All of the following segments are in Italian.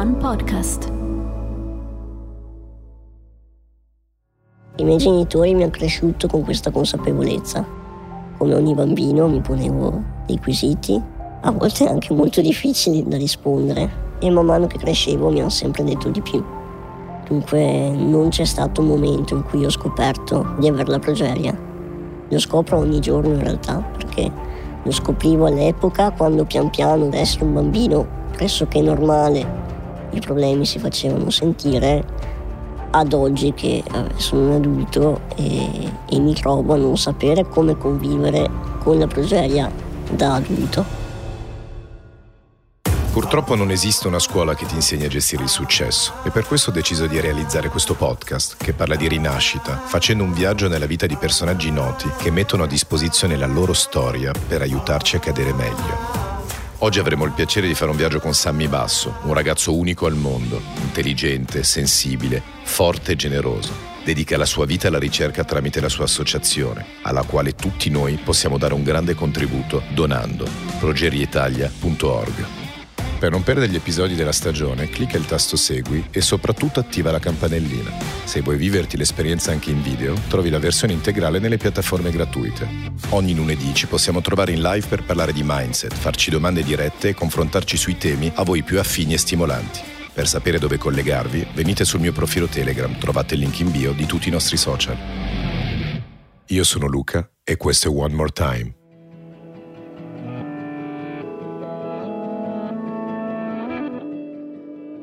One Podcast. I miei genitori mi hanno cresciuto con questa consapevolezza. Come ogni bambino mi ponevo dei quesiti, a volte anche molto difficili da rispondere, e man mano che crescevo mi hanno sempre detto di più. Dunque non c'è stato un momento in cui ho scoperto di avere la progeria. Lo scopro ogni giorno in realtà, perché lo scoprivo all'epoca quando pian piano da essere un bambino pressoché normale i problemi si facevano sentire ad oggi che sono un adulto e, e mi trovo a non sapere come convivere con la progeria da adulto. Purtroppo non esiste una scuola che ti insegni a gestire il successo e per questo ho deciso di realizzare questo podcast che parla di rinascita, facendo un viaggio nella vita di personaggi noti che mettono a disposizione la loro storia per aiutarci a cadere meglio. Oggi avremo il piacere di fare un viaggio con Sammy Basso, un ragazzo unico al mondo, intelligente, sensibile, forte e generoso. Dedica la sua vita alla ricerca tramite la sua associazione, alla quale tutti noi possiamo dare un grande contributo donando progerietalia.org. Per non perdere gli episodi della stagione, clicca il tasto Segui e soprattutto attiva la campanellina. Se vuoi viverti l'esperienza anche in video, trovi la versione integrale nelle piattaforme gratuite. Ogni lunedì ci possiamo trovare in live per parlare di mindset, farci domande dirette e confrontarci sui temi a voi più affini e stimolanti. Per sapere dove collegarvi, venite sul mio profilo Telegram, trovate il link in bio di tutti i nostri social. Io sono Luca e questo è One More Time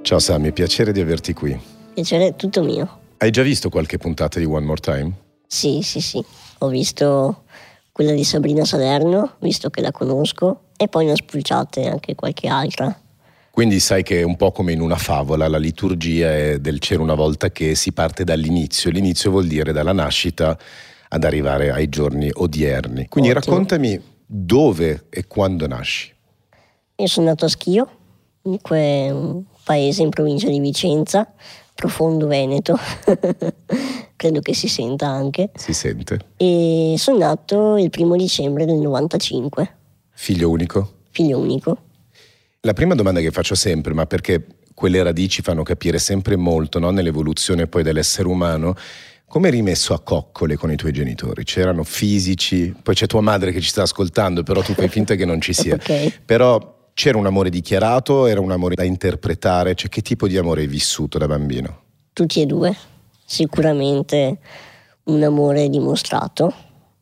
Ciao Sammy, piacere di averti qui. Piacere tutto mio. Hai già visto qualche puntata di One More Time? Sì, sì, sì. Ho visto quella di Sabrina Salerno, visto che la conosco, e poi ne ho spulciate anche qualche altra. Quindi sai che è un po' come in una favola, la liturgia è del c'era una volta che si parte dall'inizio. L'inizio vuol dire dalla nascita ad arrivare ai giorni odierni. Quindi Ottimo. raccontami dove e quando nasci. Io sono nato a Schio, comunque paese in provincia di Vicenza, profondo Veneto, credo che si senta anche. Si sente. E sono nato il primo dicembre del 95. Figlio unico? Figlio unico. La prima domanda che faccio sempre, ma perché quelle radici fanno capire sempre molto no? nell'evoluzione poi dell'essere umano, come eri messo a coccole con i tuoi genitori? C'erano fisici, poi c'è tua madre che ci sta ascoltando, però tu fai finta che non ci sia. okay. Però c'era un amore dichiarato, era un amore da interpretare? Cioè, che tipo di amore hai vissuto da bambino? Tutti e due. Sicuramente un amore dimostrato,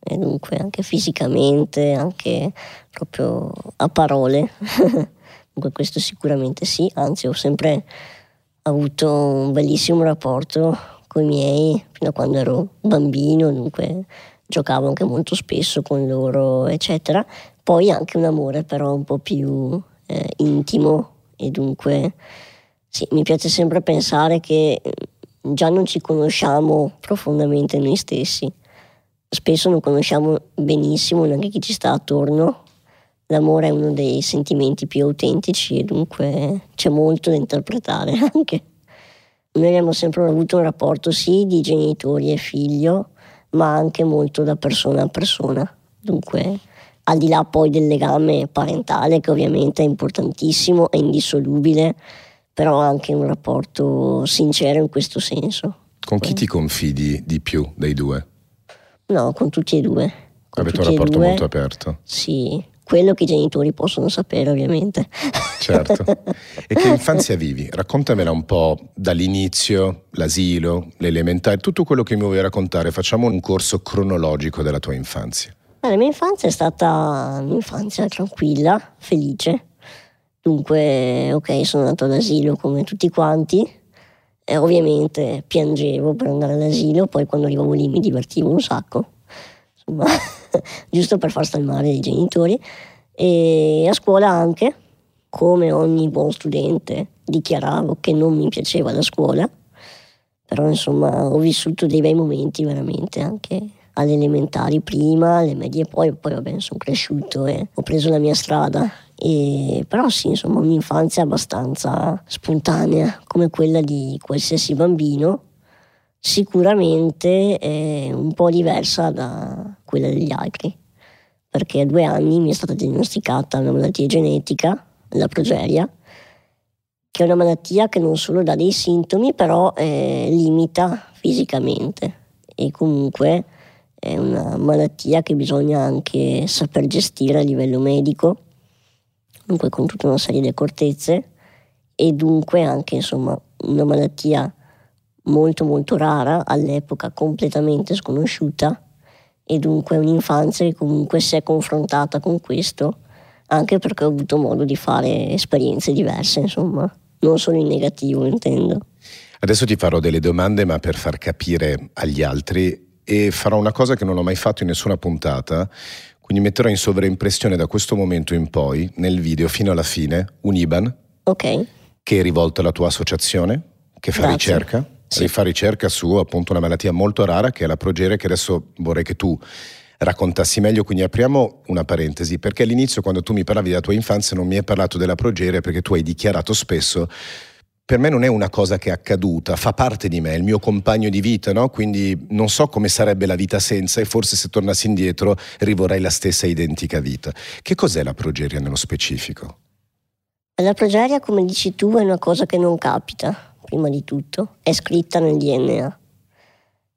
e dunque anche fisicamente, anche proprio a parole. dunque questo sicuramente sì, anzi ho sempre avuto un bellissimo rapporto con i miei fino a quando ero bambino, dunque giocavo anche molto spesso con loro, eccetera. Poi anche un amore però un po' più eh, intimo e dunque sì, mi piace sempre pensare che mm, già non ci conosciamo profondamente noi stessi. Spesso non conosciamo benissimo neanche chi ci sta attorno. L'amore è uno dei sentimenti più autentici e dunque c'è molto da interpretare anche. Noi abbiamo sempre avuto un rapporto sì di genitori e figlio, ma anche molto da persona a persona. Dunque, al di là poi del legame parentale, che ovviamente è importantissimo, è indissolubile, però anche un rapporto sincero in questo senso. Con chi ti confidi di più dei due? No, con tutti e due. Con Avete un rapporto molto aperto? Sì, quello che i genitori possono sapere ovviamente. Certo. E che infanzia vivi? Raccontamela un po' dall'inizio, l'asilo, le elementari, tutto quello che mi vuoi raccontare. Facciamo un corso cronologico della tua infanzia. La mia infanzia è stata un'infanzia tranquilla, felice. Dunque, ok, sono andato all'asilo come tutti quanti. E ovviamente piangevo per andare all'asilo, poi quando arrivavo lì mi divertivo un sacco. Insomma, giusto per far male i genitori. E a scuola anche, come ogni buon studente, dichiaravo che non mi piaceva la scuola, però insomma ho vissuto dei bei momenti veramente anche alle elementari prima, alle medie poi, poi vabbè sono cresciuto e ho preso la mia strada. E, però sì, insomma, un'infanzia abbastanza spontanea, come quella di qualsiasi bambino, sicuramente un po' diversa da quella degli altri, perché a due anni mi è stata diagnosticata una malattia genetica, la progeria, che è una malattia che non solo dà dei sintomi, però eh, limita fisicamente e comunque è una malattia che bisogna anche saper gestire a livello medico, dunque con tutta una serie di accortezze e dunque anche insomma una malattia molto molto rara all'epoca completamente sconosciuta e dunque un'infanzia che comunque si è confrontata con questo anche perché ho avuto modo di fare esperienze diverse insomma non solo in negativo intendo. Adesso ti farò delle domande ma per far capire agli altri e farò una cosa che non ho mai fatto in nessuna puntata, quindi metterò in sovraimpressione da questo momento in poi, nel video fino alla fine, un IBAN Ok. che è rivolto alla tua associazione, che fa Grazie. ricerca, Sì. fa ricerca su appunto una malattia molto rara che è la progeria, che adesso vorrei che tu raccontassi meglio, quindi apriamo una parentesi, perché all'inizio quando tu mi parlavi della tua infanzia non mi hai parlato della progeria perché tu hai dichiarato spesso per me non è una cosa che è accaduta, fa parte di me, è il mio compagno di vita, no? quindi non so come sarebbe la vita senza e forse se tornassi indietro rivorrei la stessa identica vita. Che cos'è la progeria nello specifico? La progeria, come dici tu, è una cosa che non capita, prima di tutto, è scritta nel DNA.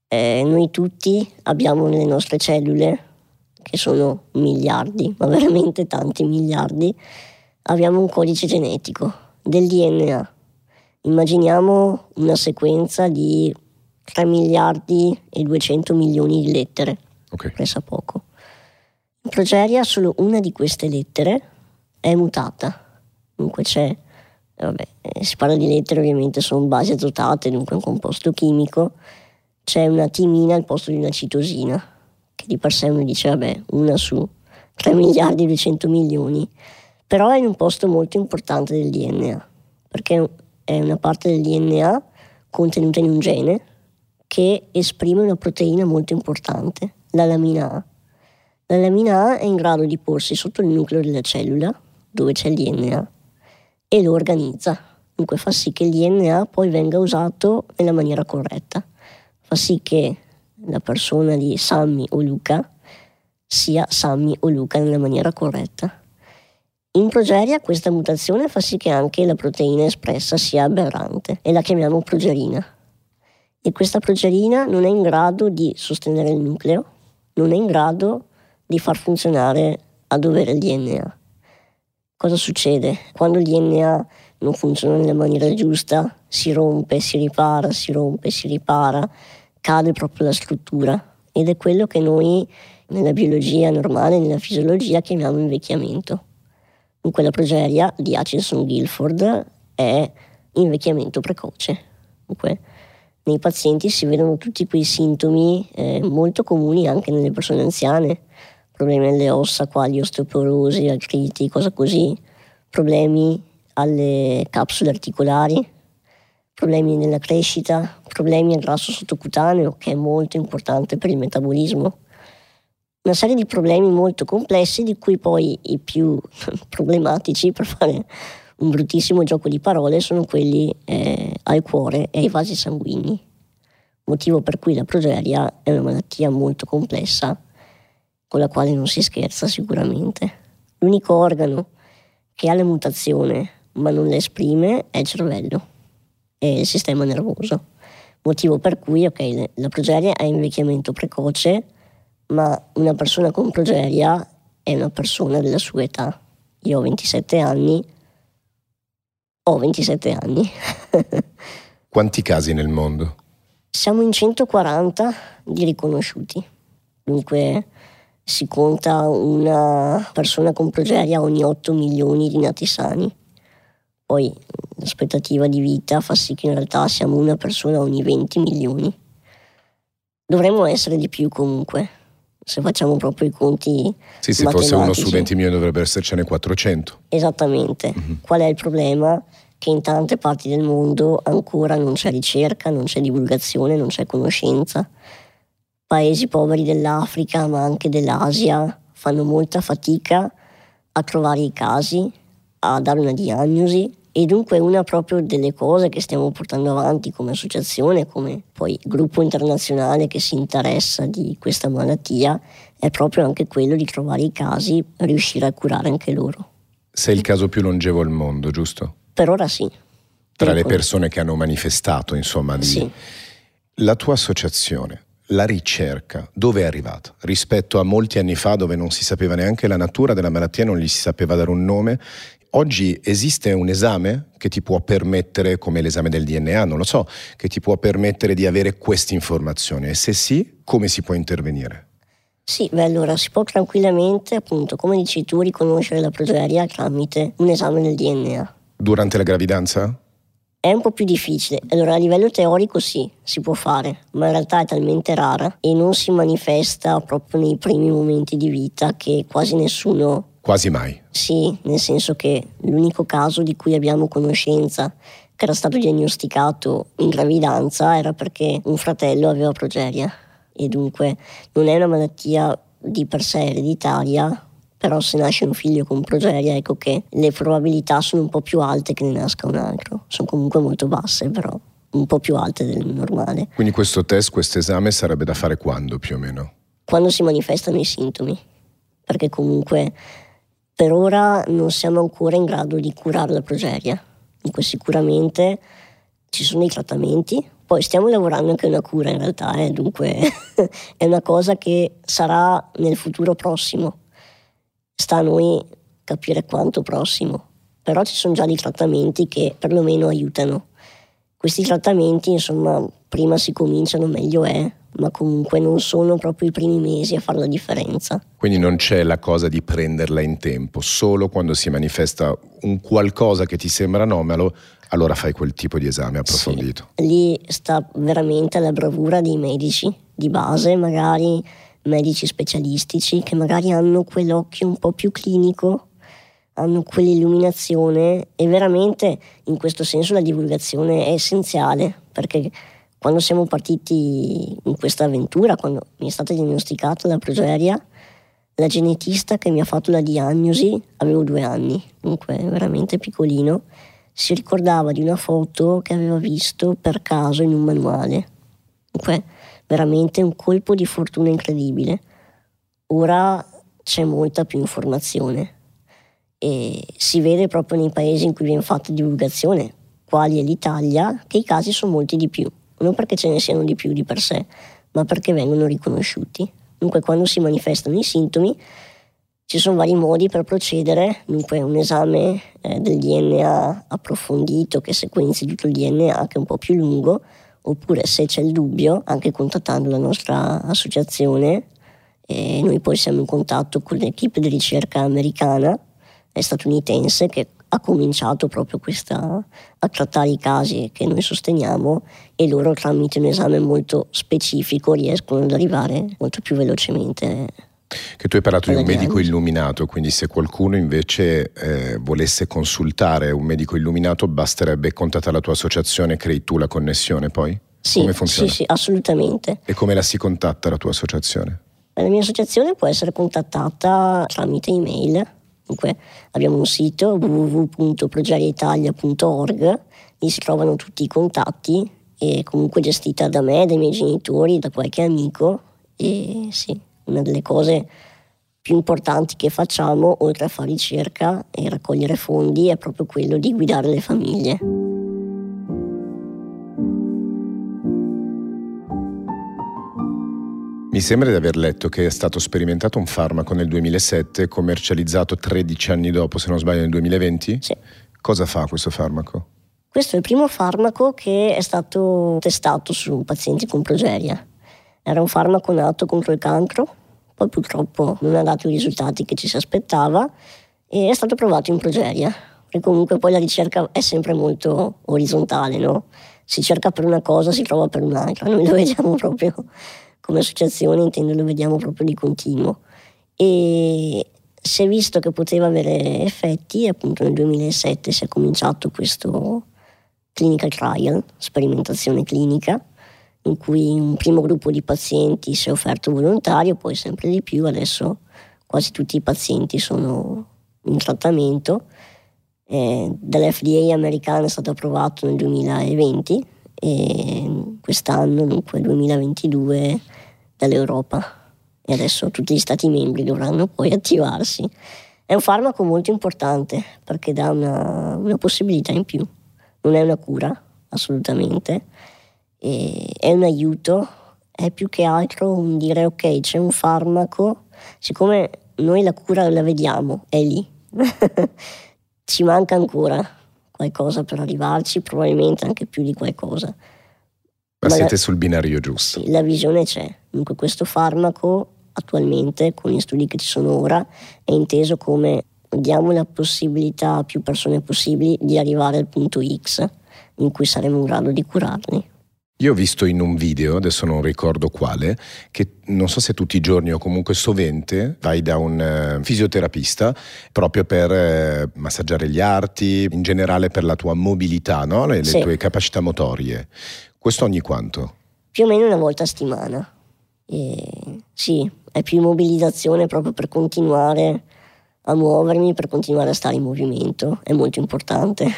Eh, noi tutti abbiamo nelle nostre cellule, che sono miliardi, ma veramente tanti miliardi, abbiamo un codice genetico del DNA. Immaginiamo una sequenza di 3 miliardi e 200 milioni di lettere, Ok. presa poco. In progeria solo una di queste lettere è mutata. Dunque c'è, vabbè, eh, si parla di lettere ovviamente, sono basi azotate, dunque un composto chimico, c'è una timina al posto di una citosina, che di per sé uno dice, vabbè, una su 3 miliardi e 200 milioni, però è in un posto molto importante del DNA, perché è una parte del DNA contenuta in un gene che esprime una proteina molto importante, la lamina A. La lamina A è in grado di porsi sotto il nucleo della cellula, dove c'è il DNA, e lo organizza. Dunque fa sì che il DNA poi venga usato nella maniera corretta. Fa sì che la persona di Sammy o Luca sia Sammy o Luca nella maniera corretta. In progeria questa mutazione fa sì che anche la proteina espressa sia aberrante e la chiamiamo progerina. E questa progerina non è in grado di sostenere il nucleo, non è in grado di far funzionare a dovere il DNA. Cosa succede? Quando il DNA non funziona nella maniera giusta, si rompe, si ripara, si rompe, si ripara, cade proprio la struttura ed è quello che noi nella biologia normale, nella fisiologia chiamiamo invecchiamento. Dunque la progeria di Hutchinson-Gilford è invecchiamento precoce. Dunque, nei pazienti si vedono tutti quei sintomi eh, molto comuni anche nelle persone anziane, problemi alle ossa, quali osteoporosi, artriti, cosa così, problemi alle capsule articolari, problemi nella crescita, problemi al grasso sottocutaneo, che è molto importante per il metabolismo. Una serie di problemi molto complessi, di cui poi i più problematici, per fare un bruttissimo gioco di parole, sono quelli eh, al cuore e ai vasi sanguigni. Motivo per cui la progeria è una malattia molto complessa, con la quale non si scherza sicuramente. L'unico organo che ha la mutazione ma non la esprime è il cervello e il sistema nervoso. Motivo per cui, ok, la progeria è invecchiamento precoce, ma una persona con progeria è una persona della sua età. Io ho 27 anni, ho 27 anni. Quanti casi nel mondo? Siamo in 140 di riconosciuti. Dunque si conta una persona con progeria ogni 8 milioni di nati sani. Poi l'aspettativa di vita fa sì che in realtà siamo una persona ogni 20 milioni. Dovremmo essere di più comunque, se facciamo proprio i conti. Sì, se fosse uno su matematici. 20 milioni dovrebbe essercene 400. Esattamente. Qual è il problema? Che in tante parti del mondo ancora non c'è ricerca, non c'è divulgazione, non c'è conoscenza. Paesi poveri dell'Africa, ma anche dell'Asia, fanno molta fatica a trovare i casi, a dare una diagnosi e dunque una proprio delle cose che stiamo portando avanti come associazione, come poi gruppo internazionale che si interessa di questa malattia, è proprio anche quello di trovare i casi, riuscire a curare anche loro. Sei il caso più longevo al mondo, giusto? Per ora sì. Tra le persone che hanno manifestato, insomma, di... Sì. La tua associazione, la ricerca, dove è arrivata? Rispetto a molti anni fa dove non si sapeva neanche la natura della malattia, non gli si sapeva dare un nome, oggi esiste un esame che ti può permettere, come l'esame del DNA, non lo so, che ti può permettere di avere queste informazioni e se sì, come si può intervenire? Sì, beh, allora si può tranquillamente, appunto, come dici tu, riconoscere la progeria tramite un esame del DNA. Durante la gravidanza? È un po' più difficile. Allora, a livello teorico sì, si può fare, ma in realtà è talmente rara e non si manifesta proprio nei primi momenti di vita che quasi nessuno Quasi mai. Sì, nel senso che l'unico caso di cui abbiamo conoscenza che era stato diagnosticato in gravidanza era perché un fratello aveva progeria e dunque non è una malattia di per sé ereditaria, però se nasce un figlio con progeria ecco che le probabilità sono un po' più alte che ne nasca un altro, sono comunque molto basse però un po' più alte del normale. Quindi questo test, questo esame sarebbe da fare quando più o meno? Quando si manifestano i sintomi, perché comunque per ora non siamo ancora in grado di curare la progeria. Dunque sicuramente ci sono i trattamenti, poi stiamo lavorando anche una cura in realtà, eh, dunque è una cosa che sarà nel futuro prossimo. Sta a noi capire quanto prossimo, però ci sono già dei trattamenti che perlomeno aiutano. Questi trattamenti, insomma, prima si cominciano meglio è, ma comunque non sono proprio i primi mesi a fare la differenza. Quindi non c'è la cosa di prenderla in tempo, solo quando si manifesta un qualcosa che ti sembra anomalo, allora fai quel tipo di esame approfondito. Sì, lì sta veramente la bravura dei medici di base, magari medici specialistici che magari hanno quell'occhio un po' più clinico, hanno quell'illuminazione e veramente in questo senso la divulgazione è essenziale perché quando siamo partiti in questa avventura, quando mi è stata diagnosticata la progeria, la genetista che mi ha fatto la diagnosi, avevo due anni, dunque veramente piccolino, si ricordava di una foto che aveva visto per caso in un manuale. Dunque veramente un colpo di fortuna incredibile. Ora c'è molta più informazione e si vede proprio nei paesi in cui viene fatta divulgazione, quali è l'Italia, che i casi sono molti di più. Non perché ce ne siano di più di per sé, ma perché vengono riconosciuti. Dunque quando si manifestano i sintomi ci sono vari modi per procedere, dunque un esame eh, del DNA approfondito che sequenzi tutto il DNA che è un po' più lungo, oppure se c'è il dubbio, anche contattando la nostra associazione, e noi poi siamo in contatto con l'equipe di ricerca americana e statunitense che ha cominciato proprio questa, a trattare i casi che noi sosteniamo e loro tramite un esame molto specifico riescono ad arrivare molto più velocemente che tu hai parlato di un medico illuminato, quindi se qualcuno invece eh, volesse consultare un medico illuminato basterebbe contattare la tua associazione, crei tu la connessione poi? Sì, come funziona? Sì, sì, assolutamente. E come la si contatta la tua associazione? La mia associazione può essere contattata tramite email Dunque abbiamo un sito www.progeriaitalia.org, lì si trovano tutti i contatti e comunque gestita da me, dai miei genitori, da qualche amico e sì, una delle cose più importanti che facciamo, oltre a fare ricerca e raccogliere fondi, è proprio quello di guidare le famiglie. Mi sembra di aver letto che è stato sperimentato un farmaco nel 2007, commercializzato 13 anni dopo, se non sbaglio, nel 2020? Sì. Cosa fa questo farmaco? Questo è il primo farmaco che è stato testato su pazienti con progeria. Era un farmaco nato contro il cancro, poi purtroppo non ha dato i risultati che ci si aspettava e è stato provato in progeria. E comunque poi la ricerca è sempre molto orizzontale, no? Si cerca per una cosa, si trova per un'altra. Noi lo vediamo proprio come associazione intendo lo vediamo proprio di continuo e si è visto che poteva avere effetti appunto nel 2007 si è cominciato questo clinical trial, sperimentazione clinica in cui un primo gruppo di pazienti si è offerto volontario, poi sempre di più, adesso quasi tutti i pazienti sono in trattamento. Eh, dall'FDA americana è stato approvato nel 2020 e quest'anno, dunque 2022, dall'Europa. E adesso tutti gli Stati membri dovranno poi attivarsi. È un farmaco molto importante perché dà una, una possibilità in più. non è una cura, assolutamente, è un aiuto, è più che altro un dire ok, c'è un farmaco, siccome noi la cura la vediamo, è lì, ci manca ancora qualcosa per arrivarci, probabilmente anche più di qualcosa. Ma, Ma siete la, sul binario giusto. Sì, la visione c'è. Dunque questo farmaco attualmente, con gli studi che ci sono ora, è inteso come diamo la possibilità a più persone possibili di arrivare al punto X in cui saremo in grado di curarli. Io ho visto in un video, adesso non ricordo quale, che non so se tutti i giorni o comunque sovente vai da un uh, fisioterapista proprio per uh, massaggiare gli arti, in generale per la tua mobilità, no? le, sì. le tue capacità motorie. Questo ogni quanto? Più o meno una volta a settimana. E, sì, è più mobilizzazione proprio per continuare a muovermi, per continuare a stare in movimento. È molto importante.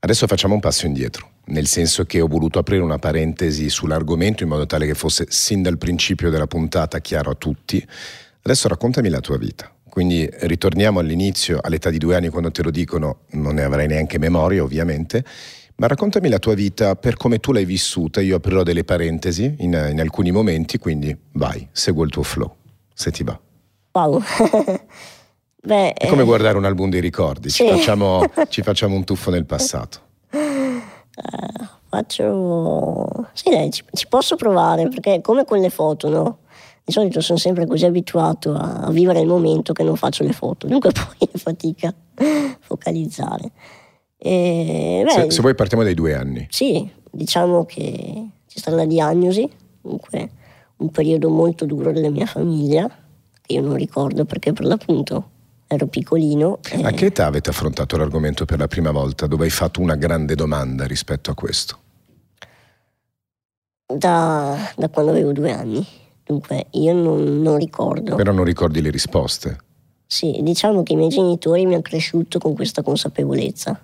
Adesso facciamo un passo indietro nel senso che ho voluto aprire una parentesi sull'argomento in modo tale che fosse sin dal principio della puntata chiaro a tutti. Adesso raccontami la tua vita. Quindi ritorniamo all'inizio, all'età di due anni quando te lo dicono, non ne avrai neanche memoria ovviamente, ma raccontami la tua vita per come tu l'hai vissuta, io aprirò delle parentesi in, in alcuni momenti, quindi vai, seguo il tuo flow, se ti va. Wow. Beh, è come eh... guardare un album dei ricordi, sì. ci, facciamo, ci facciamo un tuffo nel passato. Uh, faccio... Sì, dai, ci, ci, posso provare, perché come con le foto, no? Di solito sono sempre così abituato a, a vivere il momento che non faccio le foto, dunque poi è fatica focalizzare. E, beh, se, se vuoi partiamo dai due anni. Sì, diciamo che c'è stata la diagnosi, comunque un periodo molto duro della mia famiglia, che io non ricordo perché per l'appunto ero piccolino. E... A che età avete affrontato l'argomento per la prima volta, dove hai fatto una grande domanda rispetto a questo? Da, da quando avevo due anni, dunque io non, non, ricordo. Però non ricordi le risposte? Sì, diciamo che i miei genitori mi hanno cresciuto con questa consapevolezza.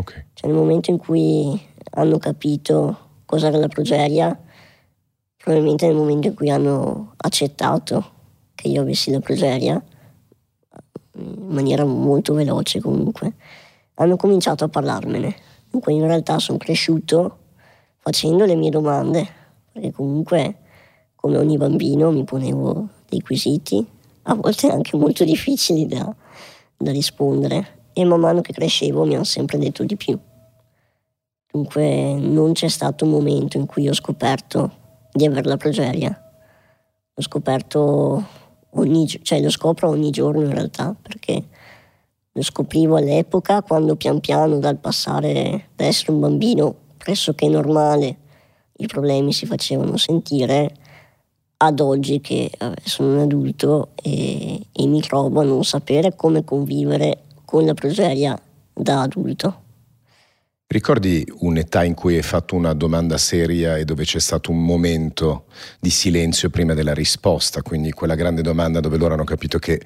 Okay. Cioè nel momento in cui hanno capito cos'era la progeria, probabilmente nel momento in cui hanno accettato che io avessi la progeria, in maniera molto veloce comunque, hanno cominciato a parlarmene. Dunque in realtà sono cresciuto facendo le mie domande, perché comunque come ogni bambino mi ponevo dei quesiti, a volte anche molto difficili da, da rispondere e man mano che crescevo mi hanno sempre detto di più. Dunque non c'è stato un momento in cui ho scoperto di avere la progeria. Ho scoperto ogni, cioè lo scopro ogni giorno in realtà, perché lo scoprivo all'epoca quando pian piano dal passare da essere un bambino pressoché normale i problemi si facevano sentire ad oggi che vabbè, sono un adulto e, e mi trovo a non sapere come convivere con la progeria da adulto. Ricordi un'età in cui hai fatto una domanda seria e dove c'è stato un momento di silenzio prima della risposta, quindi quella grande domanda dove loro hanno capito che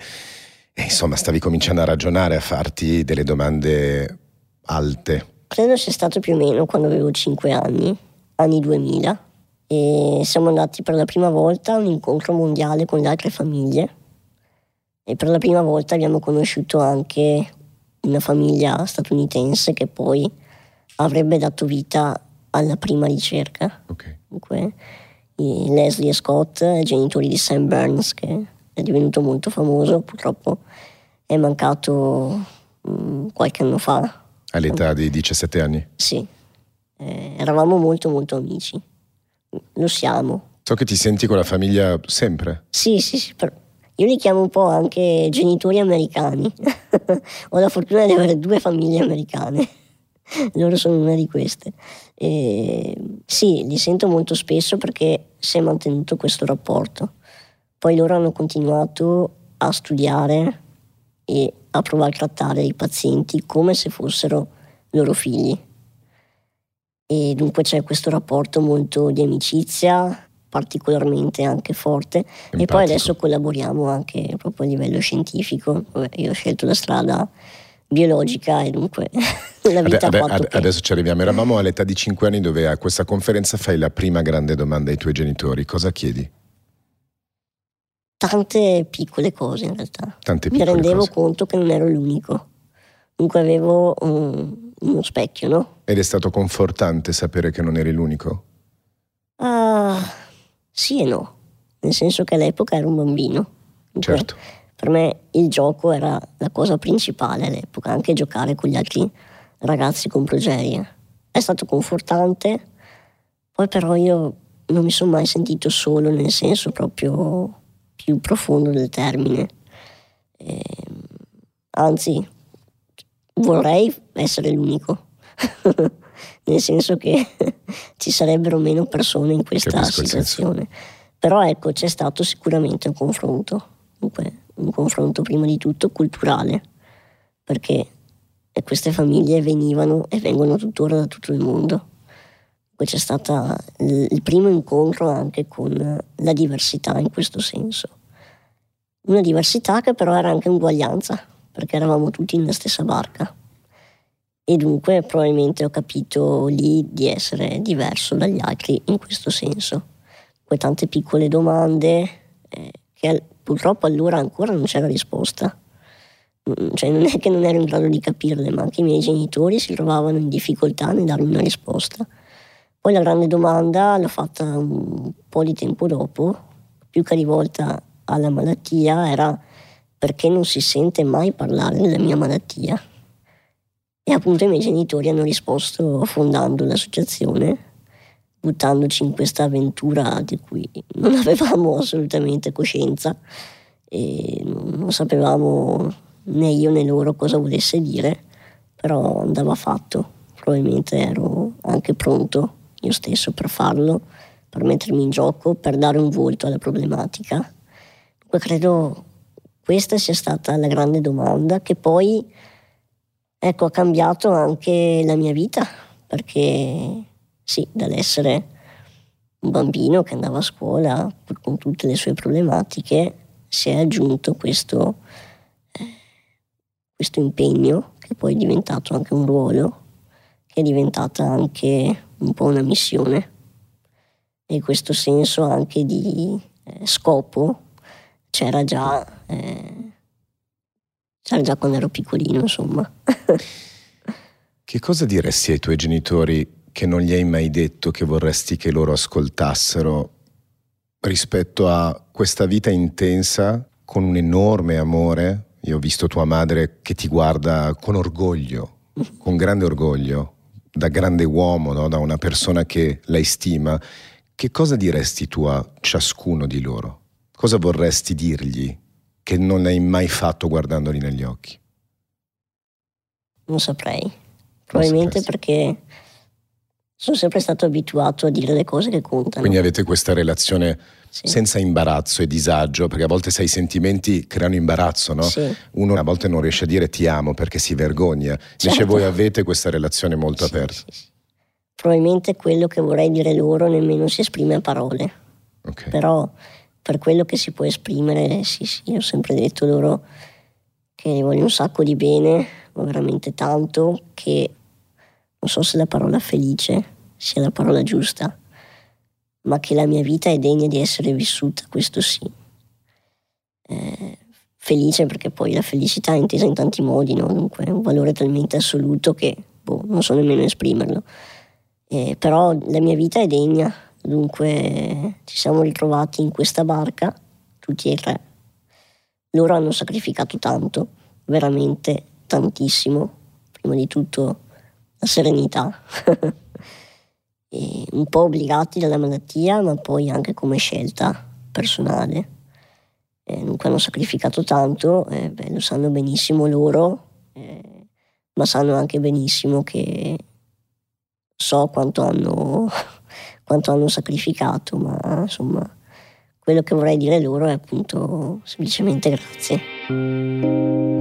eh, insomma stavi cominciando a ragionare, a farti delle domande alte? Credo sia stato più o meno quando avevo 5 anni, anni 2000, e siamo andati per la prima volta a un incontro mondiale con le altre famiglie e per la prima volta abbiamo conosciuto anche una famiglia statunitense che poi avrebbe dato vita alla prima ricerca. Okay. Dunque, Leslie e Scott, genitori di Sam Burns, che è divenuto molto famoso, purtroppo è mancato mh, mm, qualche anno fa. All'età di 17 anni? Sì, eh, eravamo molto molto amici, lo siamo. So che ti senti con la famiglia sempre? Sì, sì, sì. Per... Io li chiamo un po' anche genitori americani. Ho la fortuna di avere due famiglie americane. loro sono una di queste. E, sì, li sento molto spesso perché si è mantenuto questo rapporto. Poi loro hanno continuato a studiare e a provare a trattare i pazienti come se fossero loro figli. E dunque c'è questo rapporto molto di amicizia, particolarmente anche forte. Empatico. E poi adesso collaboriamo anche proprio a livello scientifico. Io ho scelto la strada biologica e dunque la vita ade, ade, Adesso ci arriviamo, eravamo all'età di 5 anni dove a questa conferenza fai la prima grande domanda ai tuoi genitori, cosa chiedi? Tante piccole cose in realtà. Tante Mi rendevo cose. conto che non ero l'unico. Dunque avevo um, uno specchio, no? Ed è stato confortante sapere che non eri l'unico? Ah, sì e no, nel senso che all'epoca ero un bambino. Certo. Per me il gioco era la cosa principale all'epoca, anche giocare con gli altri ragazzi con progerie. È stato confortante, poi però io non mi sono mai sentito solo nel senso proprio più profondo del termine. Eh, anzi, vorrei essere l'unico, nel senso che ci sarebbero meno persone in questa situazione. Però ecco, c'è stato sicuramente un confronto, Dunque, un confronto prima di tutto culturale, perché queste famiglie venivano e vengono tuttora da tutto il mondo. Poi c'è stato il primo incontro anche con la diversità in questo senso. Una diversità che però era anche uguaglianza, perché eravamo tutti nella stessa barca. E dunque probabilmente ho capito lì di essere diverso dagli altri in questo senso. Poi tante piccole domande eh, che purtroppo allora ancora non c'era risposta. Mm, cioè non è che non ero in grado di capirle, ma anche i miei genitori si trovavano in difficoltà nel darmi una risposta. Poi la grande domanda l'ho fatta un po' di tempo dopo, più che rivolta alla malattia, era perché non si sente mai parlare della mia malattia. E appunto i miei genitori hanno risposto fondando l'associazione, buttandoci in questa avventura di cui non avevamo assolutamente coscienza e non sapevamo né io né loro cosa volesse dire, però andava fatto. Probabilmente ero anche pronto io stesso per farlo, per mettermi in gioco, per dare un volto alla problematica. credo questa sia stata la grande domanda che poi ecco, ha cambiato anche la mia vita, perché sì, dall'essere un bambino che andava a scuola con tutte le sue problematiche, si è aggiunto questo, eh, questo impegno che poi è diventato anche un ruolo, che è diventata anche un po' una missione. E questo senso anche di eh, scopo c'era già, eh, c'era già quando ero piccolino, insomma. che cosa diresti ai tuoi genitori che non gli hai mai detto che vorresti che loro ascoltassero rispetto a questa vita intensa con un enorme amore? Io ho visto tua madre che ti guarda con orgoglio, con grande orgoglio, da grande uomo, no? da una persona che lei stima. Che cosa diresti tu a ciascuno di loro? Cosa vorresti dirgli che non hai mai fatto guardandoli negli occhi? Non saprei. Probabilmente non perché sono sempre stato abituato a dire le cose che contano. Quindi avete questa relazione sì. senza imbarazzo e disagio, perché a volte sai i sentimenti creano imbarazzo, no? Sì. Uno a volte non riesce a dire ti amo perché si vergogna, invece certo. voi avete questa relazione molto sì, aperta. Probabilmente quello che vorrei dire loro nemmeno si esprime a parole, okay. però per quello che si può esprimere, sì, sì, ho sempre detto loro che voglio un sacco di bene, ma veramente tanto, che non so se la parola felice sia la parola giusta, ma che la mia vita è degna di essere vissuta, questo sì. Eh, felice perché poi la felicità è intesa in tanti modi, no? dunque è un valore talmente assoluto che boh, non so nemmeno esprimerlo. Eh, però la mia vita è degna, dunque ci siamo ritrovati in questa barca, tutti e tre. Loro hanno sacrificato tanto, veramente tantissimo, prima di tutto la serenità. un po' obbligati dalla malattia, ma poi anche come scelta personale. Eh, dunque hanno sacrificato tanto, eh, beh, lo sanno benissimo loro, eh, ma sanno anche benissimo che so quanto hanno, quanto hanno sacrificato, ma insomma quello che vorrei dire loro è appunto semplicemente grazie.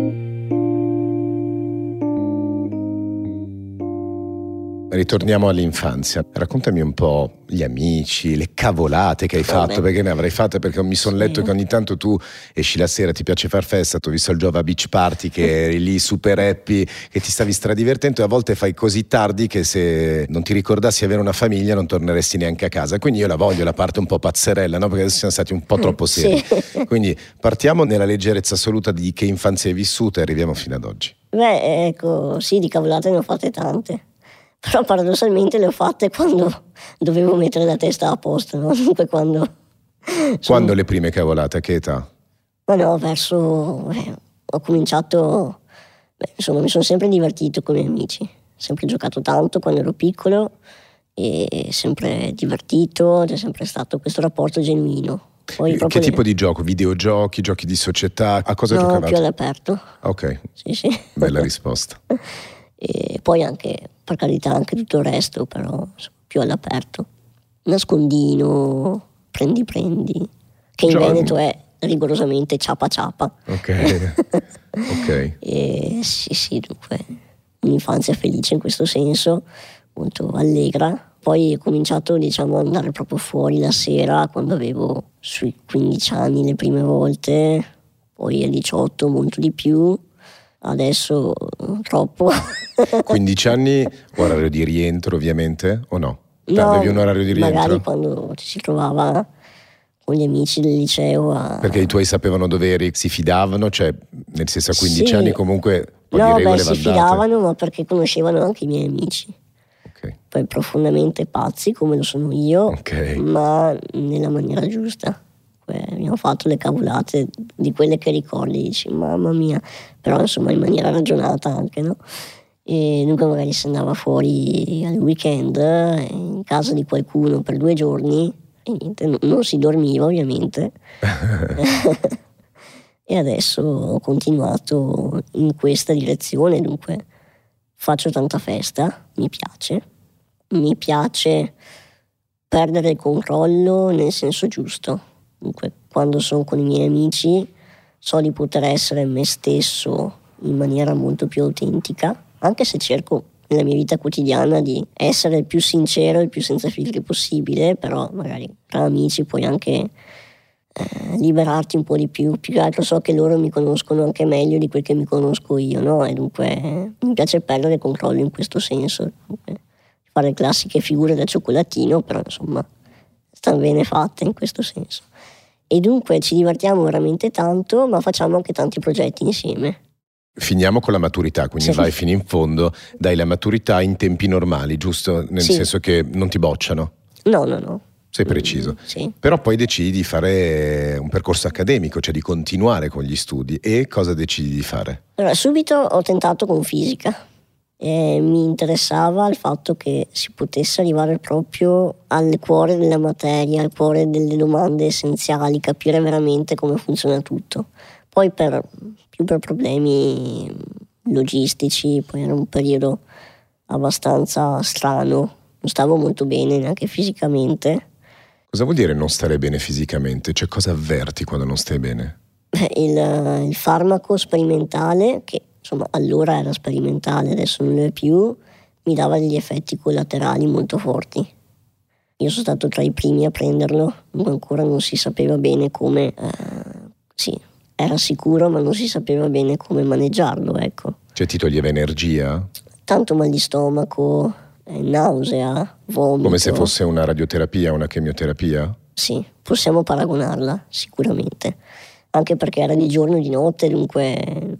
Ritorniamo all'infanzia. Raccontami un po' gli amici, le cavolate che hai Come? fatto, perché ne avrai fatte, perché mi sono sì. letto che ogni tanto tu esci la sera, ti piace far festa, tu ho visto il Jova Beach Party che eri lì super happy, che ti stavi stradivertendo e a volte fai così tardi che se non ti ricordassi avere una famiglia non torneresti neanche a casa. Quindi io la voglio, la parte un po' pazzerella, no? perché adesso siamo stati un po' troppo seri. Sì. Quindi partiamo nella leggerezza assoluta di che infanzia hai vissuto e arriviamo fino ad oggi. Beh, ecco, sì, di cavolate ne ho fatte tante. Però paradossalmente le ho fatte quando dovevo mettere la testa a posto, no? Dunque quando... Quando le prime cavolate? A che età? Ma no, verso... Eh, ho cominciato... Beh, insomma, mi sono sempre divertito con i miei amici. Sempre giocato tanto quando ero piccolo e sempre divertito, c'è sempre stato questo rapporto genuino. Poi che tipo le... di gioco? Videogiochi, giochi di società? A cosa no, giocavate? più all'aperto. Ok. Sì, sì. Bella risposta. e poi anche, per carità, anche tutto il resto, però più all'aperto. Nascondino, prendi prendi, che in Gio... Veneto è rigorosamente ciapa ciapa. Ok. ok. e, sì, sì, dunque, un'infanzia felice in questo senso, molto allegra poi ho cominciato diciamo, ad andare proprio fuori la sera quando avevo sui 15 anni le prime volte, poi a 18 molto di più, adesso troppo. 15 anni, orario di rientro ovviamente o no? no Avevi un orario di rientro? Magari quando ci si trovava con gli amici del liceo. A... Perché i tuoi sapevano dove eri, si fidavano? Cioè, nel senso a 15 sì. anni comunque un po' no, di beh, si fidavano, ma perché conoscevano anche i miei amici okay. poi profondamente pazzi come lo sono io, okay. ma nella maniera giusta. Abbiamo fatto le cavolate di quelle che ricordi, dici mamma mia, però insomma in maniera ragionata anche, no? E dunque magari si andava fuori al weekend in casa di qualcuno per due giorni e niente, non, non si dormiva ovviamente. e adesso ho continuato in questa direzione, dunque faccio tanta festa, mi piace, mi piace perdere il controllo nel senso giusto. Quando sono con i miei amici so di poter essere me stesso in maniera molto più autentica, anche se cerco nella mia vita quotidiana di essere il più sincero e il più senza filtri possibile, però magari tra amici puoi anche eh, liberarti un po' di più. Più che altro so che loro mi conoscono anche meglio di quel che mi conosco io, no? E dunque eh, mi piace perdere controllo in questo senso. Fare classiche figure da cioccolatino, però insomma stanno bene fatte in questo senso. E dunque ci divertiamo veramente tanto, ma facciamo anche tanti progetti insieme. Finiamo con la maturità, quindi sì. vai fino in fondo, dai la maturità in tempi normali, giusto? Nel sì. senso che non ti bocciano. No, no, no. Sei preciso. Mm, sì. Però poi decidi di fare un percorso accademico, cioè di continuare con gli studi. E cosa decidi di fare? Allora, subito ho tentato con fisica eh, mi interessava il fatto che si potesse arrivare proprio al cuore della materia, al cuore delle domande essenziali, capire veramente come funziona tutto. Poi per, più per problemi logistici, poi era un periodo abbastanza strano, non stavo molto bene neanche fisicamente. Cosa vuol dire non stare bene fisicamente? Cioè cosa avverti quando non stai bene? Il, il farmaco sperimentale che insomma allora era sperimentale, adesso non è più, mi dava degli effetti collaterali molto forti. Io sono stato tra i primi a prenderlo, ma ancora non si sapeva bene come, eh, sì, era sicuro, ma non si sapeva bene come maneggiarlo, ecco. Cioè ti toglieva energia? Tanto mal di stomaco, eh, nausea, vomito. Come se fosse una radioterapia, una chemioterapia? Sì, possiamo paragonarla, sicuramente anche perché era di giorno e di notte, dunque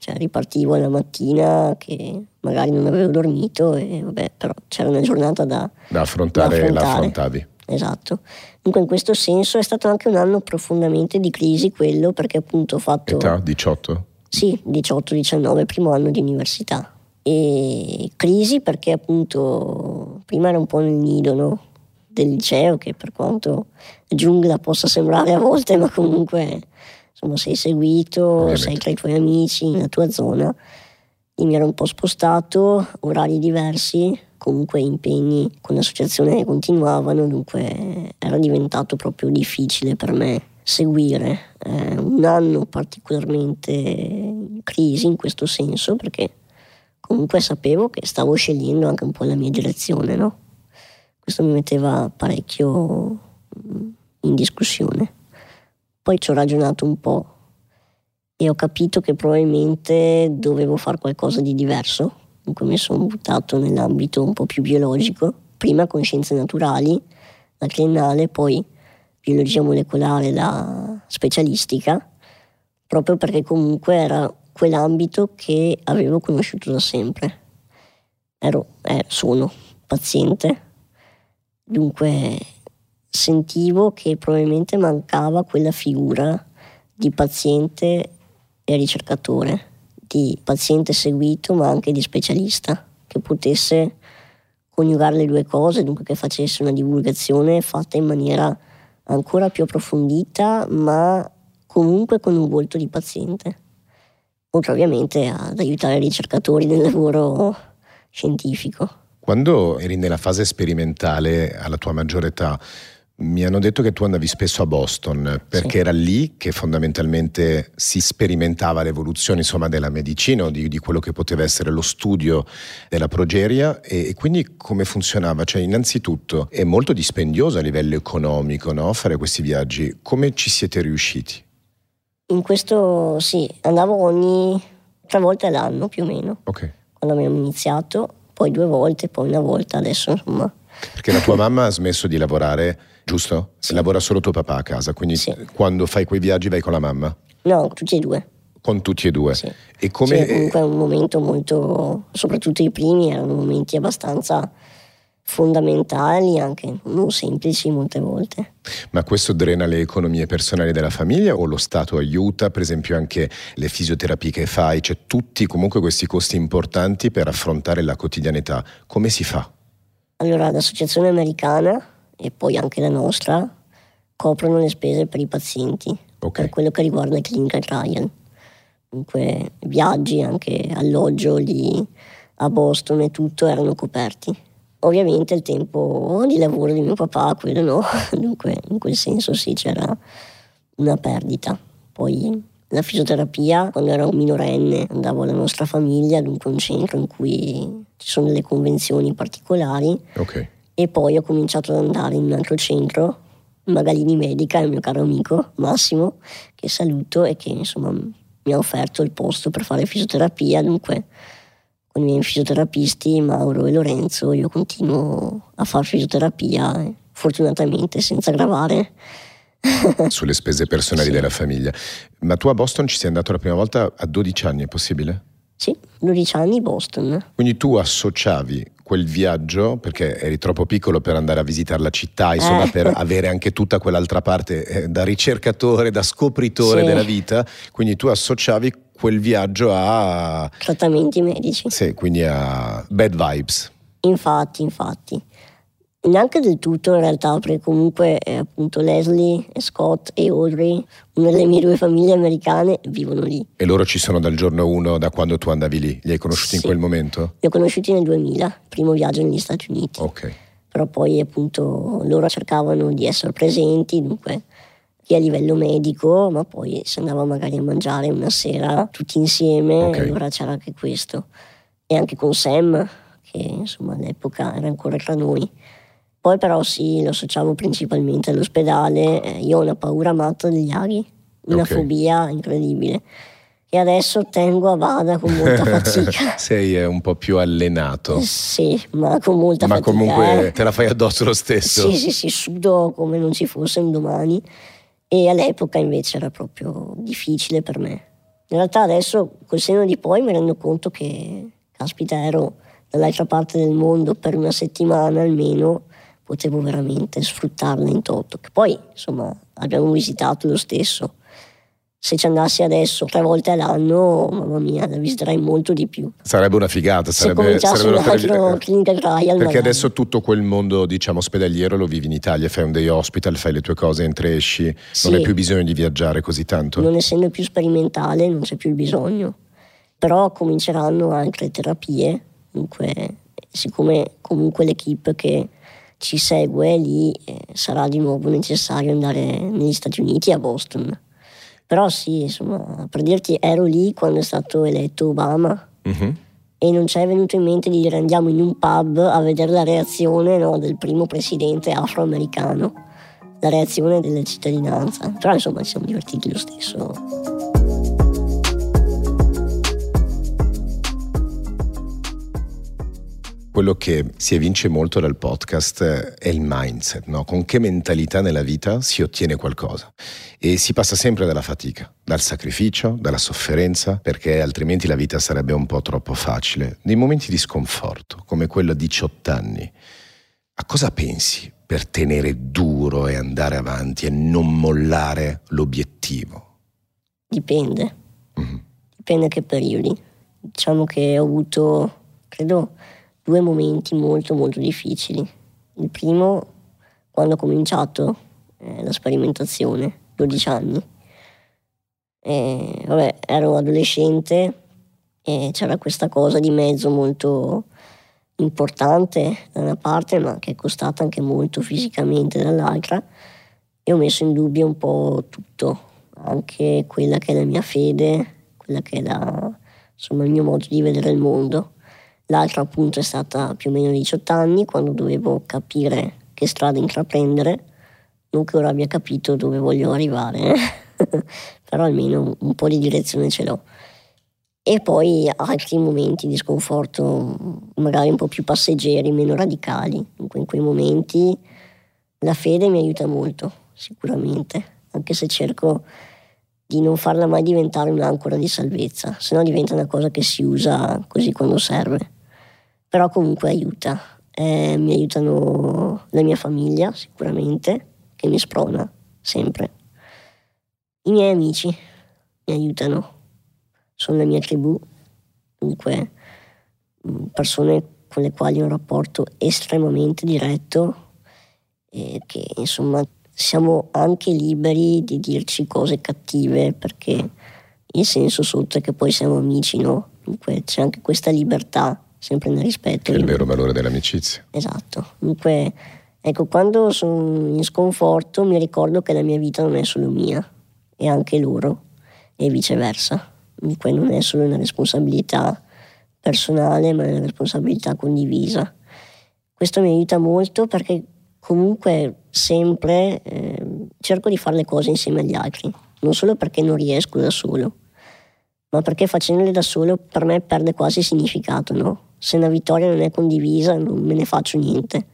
cioè, ripartivo la mattina che magari non avevo dormito e vabbè, però c'era una giornata da, da affrontare, affrontare. l'affrontavi. Esatto. Dunque in questo senso è stato anche un anno profondamente di crisi quello perché appunto ho fatto... Età 18? Sì, 18-19, primo anno di università. E crisi perché appunto prima era un po' nel nido, no? del liceo che per quanto giungla possa sembrare a volte, ma comunque insomma, sei seguito, Ovviamente. sei tra i tuoi amici, nella tua zona. Io mi ero un po' spostato, orari diversi, comunque impegni con l'associazione che continuavano, dunque era diventato proprio difficile per me seguire. Eh, un anno particolarmente in crisi in questo senso, perché comunque sapevo che stavo scegliendo anche un po' la mia direzione, no? Questo mi metteva parecchio mm, in discussione. Poi ci ho ragionato un po' e ho capito che probabilmente dovevo fare qualcosa di diverso. Dunque mi sono buttato nell'ambito un po' più biologico, prima con scienze naturali, la triennale, poi biologia molecolare, la specialistica, proprio perché comunque era quell'ambito che avevo conosciuto da sempre. Ero, eh, sono paziente, dunque sentivo che probabilmente mancava quella figura di paziente e ricercatore, di paziente seguito ma anche di specialista, che potesse coniugare le due cose, dunque che facesse una divulgazione fatta in maniera ancora più approfondita, ma comunque con un volto di paziente. Oltre ovviamente ad aiutare i ricercatori nel lavoro scientifico. Quando eri nella fase sperimentale alla tua maggiore età, mi hanno detto che tu andavi spesso a Boston perché sì. era lì che fondamentalmente si sperimentava l'evoluzione insomma, della medicina o di, di, quello che poteva essere lo studio della progeria e, e, quindi come funzionava? Cioè innanzitutto è molto dispendioso a livello economico no? fare questi viaggi, come ci siete riusciti? In questo sì, andavo ogni tre volte all'anno più o meno, okay. quando abbiamo iniziato, poi due volte, poi una volta adesso insomma. Perché la tua mamma ha smesso di lavorare giusto? Sì. Lavora solo tuo papà a casa, quindi sì. quando fai quei viaggi vai con la mamma? No, tutti e due. Con tutti e due? Sì. E come... Sì, comunque è un momento molto, soprattutto i primi erano momenti abbastanza fondamentali, anche non semplici molte volte. Ma questo drena le economie personali della famiglia o lo Stato aiuta, per esempio anche le fisioterapie che fai, c'è tutti comunque questi costi importanti per affrontare la quotidianità. Come si fa? Allora, l'associazione americana e poi anche la nostra coprono le spese per i pazienti okay. per quello che riguarda il clinical trial. Dunque viaggi, anche alloggio lì a Boston e tutto erano coperti. Ovviamente il tempo di lavoro di mio papà, quello no, dunque in quel senso sì c'era una perdita. Poi la fisioterapia, quando ero minorenne, andavo alla nostra famiglia, dunque un centro in cui ci sono delle convenzioni particolari. Okay e poi ho cominciato ad andare in un altro centro, Magalini Medica, il mio caro amico Massimo, che saluto e che insomma mi ha offerto il posto per fare fisioterapia, dunque con i miei fisioterapisti Mauro e Lorenzo io continuo a fare fisioterapia, fortunatamente senza gravare. Sulle spese personali sì. della famiglia. Ma tu a Boston ci sei andato la prima volta a 12 anni, è possibile? Sì, 12 anni Boston. Quindi tu associavi quel viaggio, perché eri troppo piccolo per andare a visitare la città, insomma, eh. per avere anche tutta quell'altra parte eh, da ricercatore, da scopritore sì. della vita, quindi tu associavi quel viaggio a... Trattamenti medici. Sì, quindi a bad vibes. Infatti, infatti. Neanche del tutto in realtà, perché comunque eh, appunto Leslie, Scott e Audrey, una delle mie due famiglie americane, vivono lì. E loro ci sono dal giorno uno, da quando tu andavi lì? Li hai conosciuti sì. in quel momento? Li ho conosciuti nel 2000, primo viaggio negli Stati Uniti. Ok. Però poi appunto loro cercavano di essere presenti, dunque a livello medico, ma poi si andava magari a mangiare una sera tutti insieme, okay. allora c'era anche questo. E anche con Sam, che insomma all'epoca era ancora tra noi. Poi però sì, lo associavo principalmente all'ospedale. Eh, io ho una paura matta degli aghi, una okay. fobia incredibile. E adesso tengo a bada con molta fatica. Sei eh, un po' più allenato. Eh, sì, ma con molta ma fatica. Ma comunque eh. te la fai addosso lo stesso. Sì, sì, sì, sudo come non ci fosse un domani. E all'epoca invece era proprio difficile per me. In realtà adesso col senno di poi mi rendo conto che, caspita, ero dall'altra parte del mondo per una settimana almeno potevo veramente sfruttarla in toto. Che poi, insomma, abbiamo visitato lo stesso. Se ci andassi adesso tre volte all'anno, mamma mia, la visiterei molto di più. Sarebbe una figata, sarebbe, Se sarebbe un altro clinical trial. Perché magari. adesso tutto quel mondo, diciamo, ospedaliero lo vivi in Italia, fai un day hospital, fai le tue cose, entri esci, sì. non hai più bisogno di viaggiare così tanto. Non essendo più sperimentale non c'è più il bisogno. Però cominceranno altre terapie, dunque, siccome comunque l'equipe che ci segue lì eh, sarà di nuovo necessario andare negli Stati Uniti, a Boston. Però sì, insomma, per dirti, ero lì quando è stato eletto Obama uh-huh. e non ci è venuto in mente di dire andiamo in un pub a vedere la reazione no, del primo presidente afroamericano, la reazione della cittadinanza. Però insomma ci siamo divertiti lo stesso. Quello che si evince molto dal podcast è il mindset, no? con che mentalità nella vita si ottiene qualcosa. E si passa sempre dalla fatica, dal sacrificio, dalla sofferenza, perché altrimenti la vita sarebbe un po' troppo facile. Nei momenti di sconforto, come quello a 18 anni, a cosa pensi per tenere duro e andare avanti e non mollare l'obiettivo? Dipende. Mm-hmm. Dipende che periodi. Diciamo che ho avuto, credo, due momenti molto molto difficili. Il primo, quando ho cominciato eh, la sperimentazione, 12 anni. E, vabbè, ero adolescente e c'era questa cosa di mezzo molto importante da una parte, ma che è costata anche molto fisicamente dall'altra, e ho messo in dubbio un po' tutto, anche quella che è la mia fede, quella che è la, insomma, il mio modo di vedere il mondo. L'altra appunto è stata più o meno 18 anni, quando dovevo capire che strada intraprendere, non che ora abbia capito dove voglio arrivare, eh? però almeno un po' di direzione ce l'ho e poi altri momenti di sconforto magari un po' più passeggeri, meno radicali. In quei momenti la fede mi aiuta molto, sicuramente, anche se cerco di non farla mai diventare un'ancora di salvezza, se no diventa una cosa che si usa così quando serve. Però comunque aiuta. Eh, mi aiutano la mia famiglia, sicuramente, che mi sprona sempre. I miei amici mi aiutano sono la mia tribù, dunque mm, persone con le quali ho un rapporto estremamente diretto e che insomma siamo anche liberi di dirci cose cattive perché il senso sotto è che poi siamo amici, no? Dunque c'è anche questa libertà, sempre nel rispetto. Che è il vero valore dell'amicizia. Esatto. Dunque, ecco, quando sono in sconforto mi ricordo che la mia vita non è solo mia, è anche loro e viceversa poi non è solo una responsabilità personale, ma è una responsabilità condivisa. Questo mi aiuta molto perché comunque sempre eh, cerco di fare le cose insieme agli altri, non solo perché non riesco da solo, ma perché facendole da solo per me perde quasi significato, no? Se una vittoria non è condivisa non me ne faccio niente.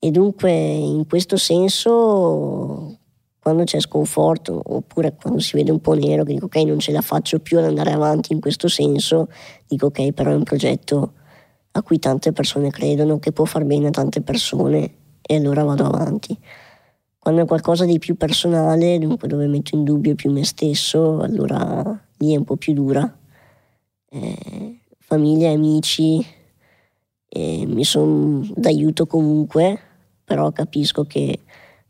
E dunque in questo senso quando c'è sconforto oppure quando si vede un po' nero che dico ok non ce la faccio più ad andare avanti in questo senso, dico ok però è un progetto a cui tante persone credono, che può far bene a tante persone e allora vado avanti. Quando è qualcosa di più personale, dunque dove metto in dubbio più me stesso, allora lì è un po' più dura. Eh, famiglia e amici eh, mi sono d'aiuto comunque, però capisco che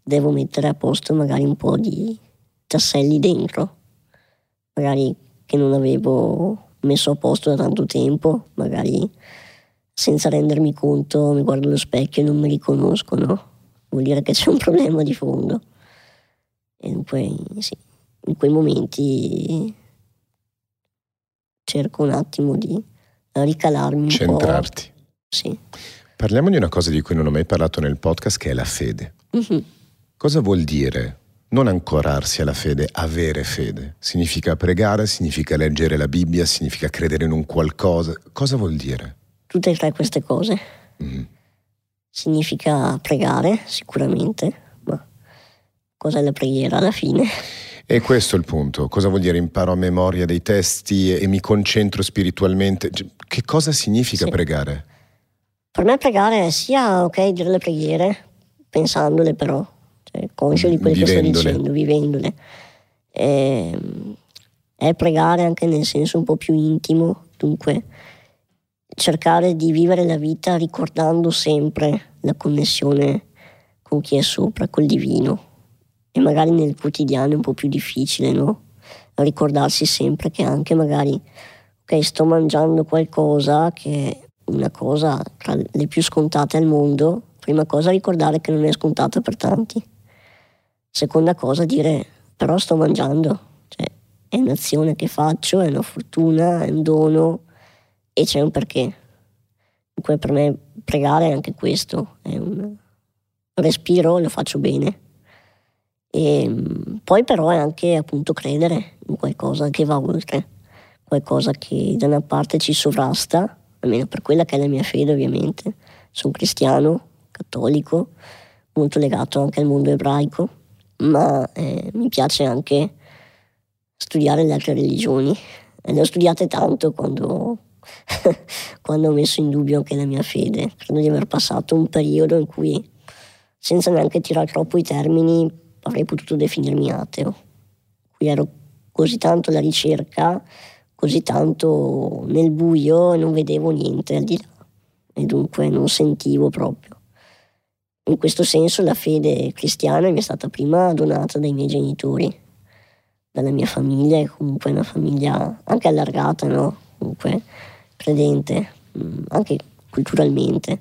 devo mettere a posto magari un po' di tasselli dentro, magari che non avevo messo a posto da tanto tempo, magari senza rendermi conto mi guardo allo specchio e non mi riconosco, no? Vuol dire che c'è un problema di fondo. E dunque, sì, in quei momenti cerco un attimo di ricalarmi Centrarti. po'. Sì. Parliamo di una cosa di cui non ho mai parlato nel podcast, che è la fede. Mm-hmm. Cosa vuol dire non ancorarsi alla fede, avere fede? Significa pregare, significa leggere la Bibbia, significa credere in un qualcosa. Cosa vuol dire? Tutte e tre queste cose. Mm. Significa pregare, sicuramente, ma cos'è la preghiera alla fine? E questo è il punto. Cosa vuol dire imparo a memoria dei testi e, mi concentro spiritualmente? Cioè, che cosa significa sì. pregare? Per me pregare è sia, ok, dire le preghiere, pensandole però, cioè, conscio di quello che sto dicendo, vivendole. E, ehm, è pregare anche nel senso un po' più intimo, dunque cercare di vivere la vita ricordando sempre la connessione con chi è sopra, col divino. E magari nel quotidiano è un po' più difficile, no? Ricordarsi sempre che anche magari, ok, sto mangiando qualcosa che è una cosa tra le più scontate al mondo, prima cosa ricordare che non è scontata per tanti. Seconda cosa, dire però sto mangiando, cioè è un'azione che faccio, è una fortuna, è un dono e c'è un perché. Dunque per me pregare è anche questo, è un respiro, lo faccio bene. E poi però è anche appunto credere in qualcosa che va oltre, qualcosa che da una parte ci sovrasta, almeno per quella che è la mia fede ovviamente. Sono cristiano, cattolico, molto legato anche al mondo ebraico, ma eh, mi piace anche studiare le altre religioni. E le ho studiate tanto quando, quando ho messo in dubbio anche la mia fede. Credo di aver passato un periodo in cui, senza neanche tirare troppo i termini, avrei potuto definirmi ateo. Qui ero così tanto alla ricerca, così tanto nel buio e non vedevo niente al di là e dunque non sentivo proprio. In questo senso la fede cristiana mi è stata prima donata dai miei genitori, dalla mia famiglia, e comunque una famiglia anche allargata, no? comunque credente, mm, anche culturalmente.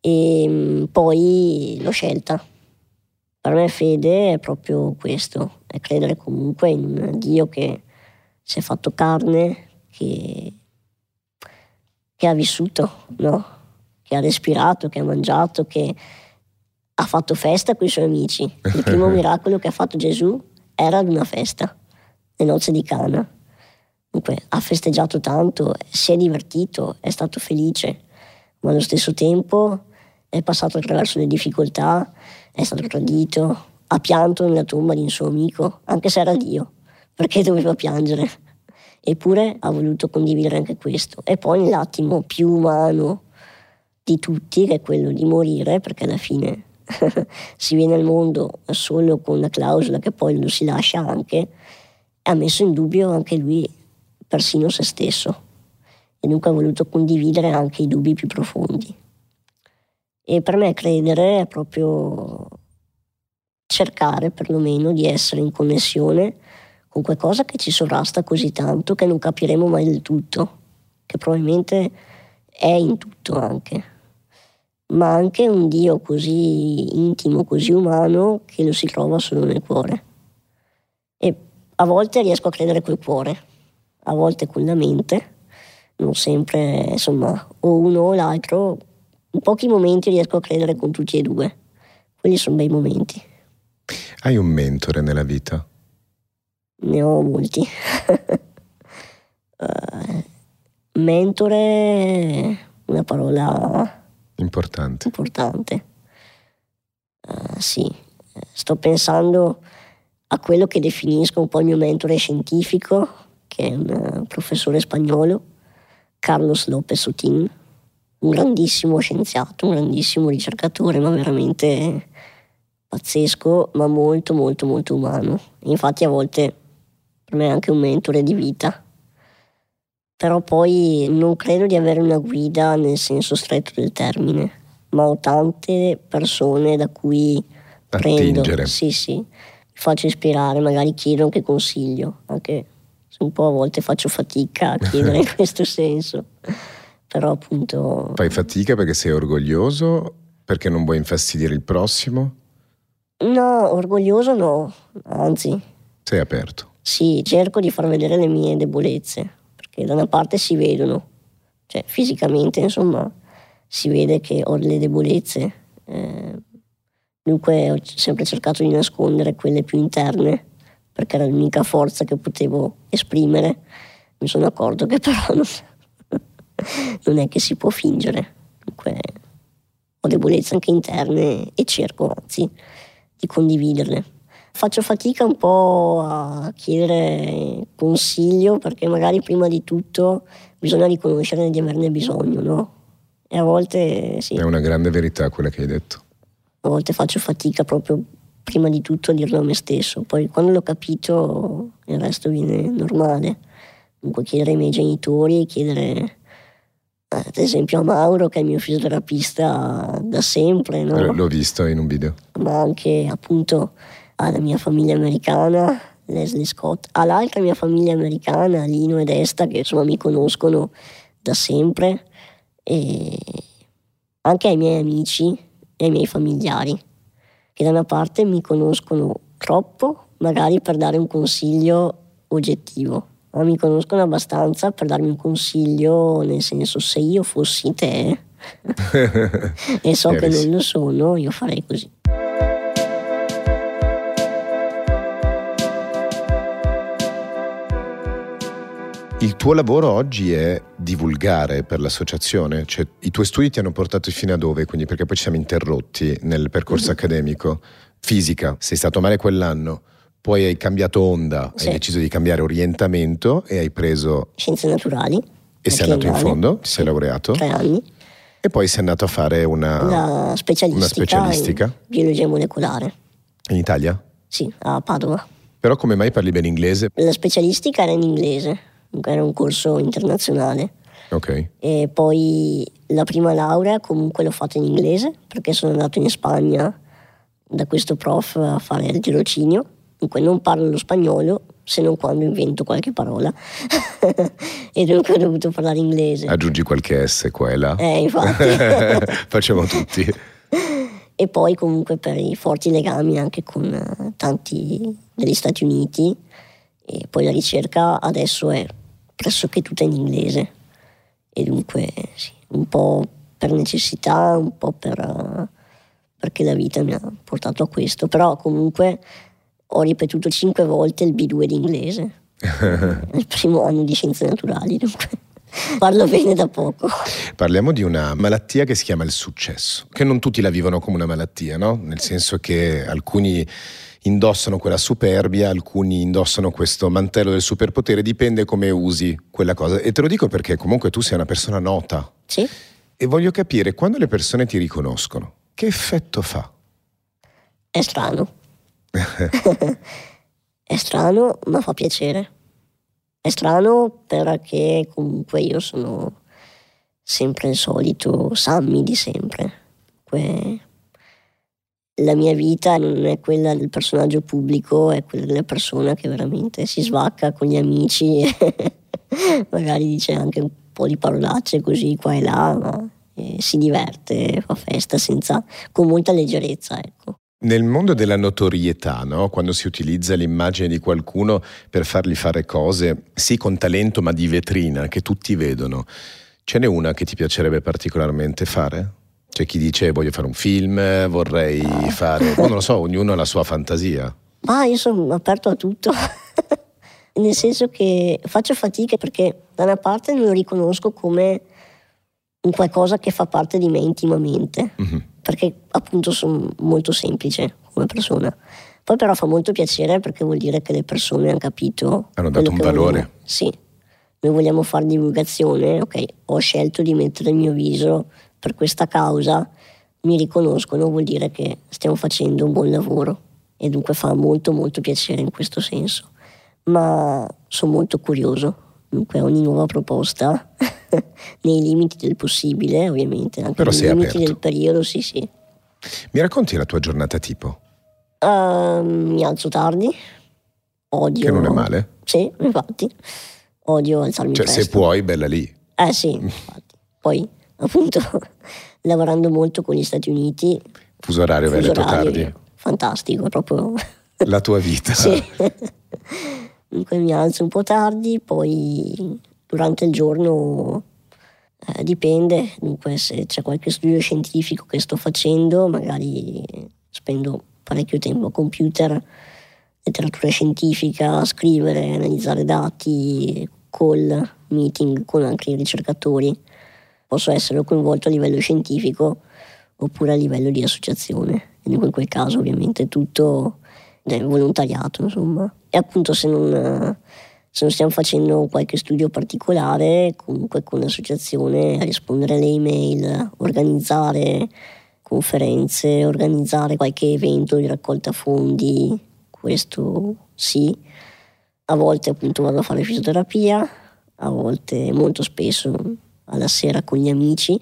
E mm, poi l'ho scelta per me fede è proprio questo, è credere comunque in un Dio che si è fatto carne, che, che ha vissuto, no? che ha respirato, che ha mangiato, che ha fatto festa con i suoi amici. Il primo miracolo che ha fatto Gesù era ad una festa, le nozze di Cana. Dunque ha festeggiato tanto, si è divertito, è stato felice, ma allo stesso tempo è passato attraverso le difficoltà, è stato tradito, ha pianto nella tomba di un suo amico, anche se era Dio, perché doveva piangere. Eppure ha voluto condividere anche questo. E poi nell'attimo più umano di tutti, che è quello di morire, perché alla fine si viene al mondo solo con la clausola che poi lo si lascia anche, ha messo in dubbio anche lui, persino se stesso. E dunque ha voluto condividere anche i dubbi più profondi. E per me credere è proprio cercare perlomeno di essere in connessione con qualcosa che ci sovrasta così tanto che non capiremo mai del tutto, che probabilmente è in tutto anche, ma anche un Dio così intimo, così umano che lo si trova solo nel cuore. E a volte riesco a credere col cuore, a volte con la mente, non sempre, insomma, o uno o l'altro, in pochi momenti riesco a credere con tutti e due. Quelli sono bei momenti. Hai un mentore nella vita? Ne ho molti. uh, mentore una parola importante. importante. Uh, sì, sto pensando a quello che definisco un po' il mio mentore scientifico, che è un professore spagnolo, Carlos López Sotin un grandissimo scienziato, un grandissimo ricercatore, ma veramente pazzesco, ma molto molto molto umano. Infatti a volte per me è anche un mentore di vita. Però poi non credo di avere una guida nel senso stretto del termine, ma ho tante persone da cui Attingere. prendo. Sì, sì. Mi faccio ispirare, magari chiedo anche consiglio, anche se un po' a volte faccio fatica a chiedere in questo senso però appunto... Fai fatica perché sei orgoglioso? Perché non vuoi infastidire il prossimo? No, orgoglioso no, anzi. Sei aperto? Sì, cerco di far vedere le mie debolezze, perché da una parte si vedono, cioè fisicamente insomma, si vede che ho delle debolezze. Eh, dunque ho sempre cercato di nascondere quelle più interne, perché era l'unica forza che potevo esprimere. Mi sono accorto che però non non è che si può fingere. Dunque, ho debolezze anche interne e cerco anzi di condividerle. Faccio fatica un po' a chiedere consiglio perché magari prima di tutto bisogna riconoscere di averne bisogno, no? E a volte sì. È una grande verità quella che hai detto. A volte faccio fatica proprio prima di tutto a dirlo a me stesso, poi quando l'ho capito il resto viene normale. Comunque chiedere ai miei genitori, chiedere ad esempio a Mauro che è il mio fisioterapista da sempre. No? L'ho visto in un video. Ma anche appunto alla mia famiglia americana, Leslie Scott, all'altra mia famiglia americana, Lino ed Esta, che insomma mi conoscono da sempre, e anche ai miei amici e ai miei familiari, che da una parte mi conoscono troppo, magari per dare un consiglio oggettivo ma mi conoscono abbastanza per darmi un consiglio, nel senso se io fossi te e so che non lo sono, io farei così. Il tuo lavoro oggi è divulgare per l'associazione? Cioè, I tuoi studi ti hanno portato fino a dove? Quindi perché poi ci siamo interrotti nel percorso accademico. Fisica, sei stato male quell'anno, poi hai cambiato onda, sì. hai deciso di cambiare orientamento e hai preso... Scienze naturali. E sei andato in fondo, ti sei laureato? Tre anni. E poi sei andato a fare una, una specialistica, una specialistica. in biologia molecolare. In Italia? Sì, a Padova. Però come mai parli bene inglese? La specialistica era in inglese, era un corso internazionale. Ok. E poi la prima laurea comunque l'ho fatta in inglese perché sono andato in Spagna da questo prof a fare il tirocinio. Dunque non parlo lo spagnolo se non quando invento qualche parola e dunque ho dovuto parlare inglese. Aggiungi qualche S qua e là. Eh, infatti. Facciamo tutti. e poi comunque per i forti legami anche con uh, tanti degli Stati Uniti e poi la ricerca adesso è pressoché tutta in inglese e dunque sì, un po' per necessità, un po' per, uh, perché la vita mi ha portato a questo, però comunque ho ripetuto cinque volte il B2 di inglese nel primo anno di scienze naturali dunque parlo bene da poco. Parliamo di una malattia che si chiama il successo, che non tutti la vivono come una malattia, no? Nel senso che alcuni indossano quella superbia, alcuni indossano questo mantello del superpotere, dipende come usi quella cosa. E te lo dico perché comunque tu sei una persona nota. Sì. E voglio capire, quando le persone ti riconoscono, che effetto fa? È strano. È strano, ma fa piacere. È strano perché comunque io sono sempre il solito Sammy di sempre. Que- la mia vita non è quella del personaggio pubblico, è quella della persona che veramente si svacca con gli amici e magari dice anche un po' di parolacce così qua e là, ma si diverte, fa festa senza, con molta leggerezza. Ecco. Nel mondo della notorietà, no? quando si utilizza l'immagine di qualcuno per fargli fare cose, sì con talento ma di vetrina, che tutti vedono, ce n'è una che ti piacerebbe particolarmente fare? C'è chi dice voglio fare un film, vorrei fare... non lo so, ognuno ha la sua fantasia. Ma io sono aperto a tutto. Nel senso che faccio fatica perché da una parte non lo riconosco come un qualcosa che fa parte di me intimamente. Mm-hmm perché appunto sono molto semplice come persona. Poi però fa molto piacere perché vuol dire che le persone hanno capito. Hanno dato un valore. Vogliamo. Sì, noi vogliamo fare divulgazione, ok, ho scelto di mettere il mio viso per questa causa, mi riconoscono, vuol dire che stiamo facendo un buon lavoro e dunque fa molto molto piacere in questo senso. Ma sono molto curioso, dunque ogni nuova proposta nei limiti del possibile, ovviamente, anche Però nei limiti aperto. del periodo, sì, sì. Mi racconti la tua giornata tipo? Uh, mi alzo tardi, odio... Che non è male? Sì, infatti, odio alzarmi cioè, presto. se puoi, bella lì. Eh sì, infatti. Poi, appunto, lavorando molto con gli Stati Uniti... Fuso orario, fuso veneto tardi. Fantastico, proprio... La tua vita. sì. Dunque mi alzo un po' tardi, poi durante il giorno eh, dipende, dunque se c'è qualche studio scientifico che sto facendo, magari spendo parecchio tempo a computer, letteratura scientifica, scrivere, analizzare dati, call, meeting con anche i ricercatori. Posso essere coinvolto a livello scientifico oppure a livello di associazione. E in quel caso ovviamente tutto è volontariato, insomma. E appunto se non se non stiamo facendo qualche studio particolare, comunque con l'associazione rispondere alle email, organizzare conferenze, organizzare qualche evento di raccolta fondi, questo sì. A volte appunto vado a fare fisioterapia, a volte molto spesso alla sera con gli amici,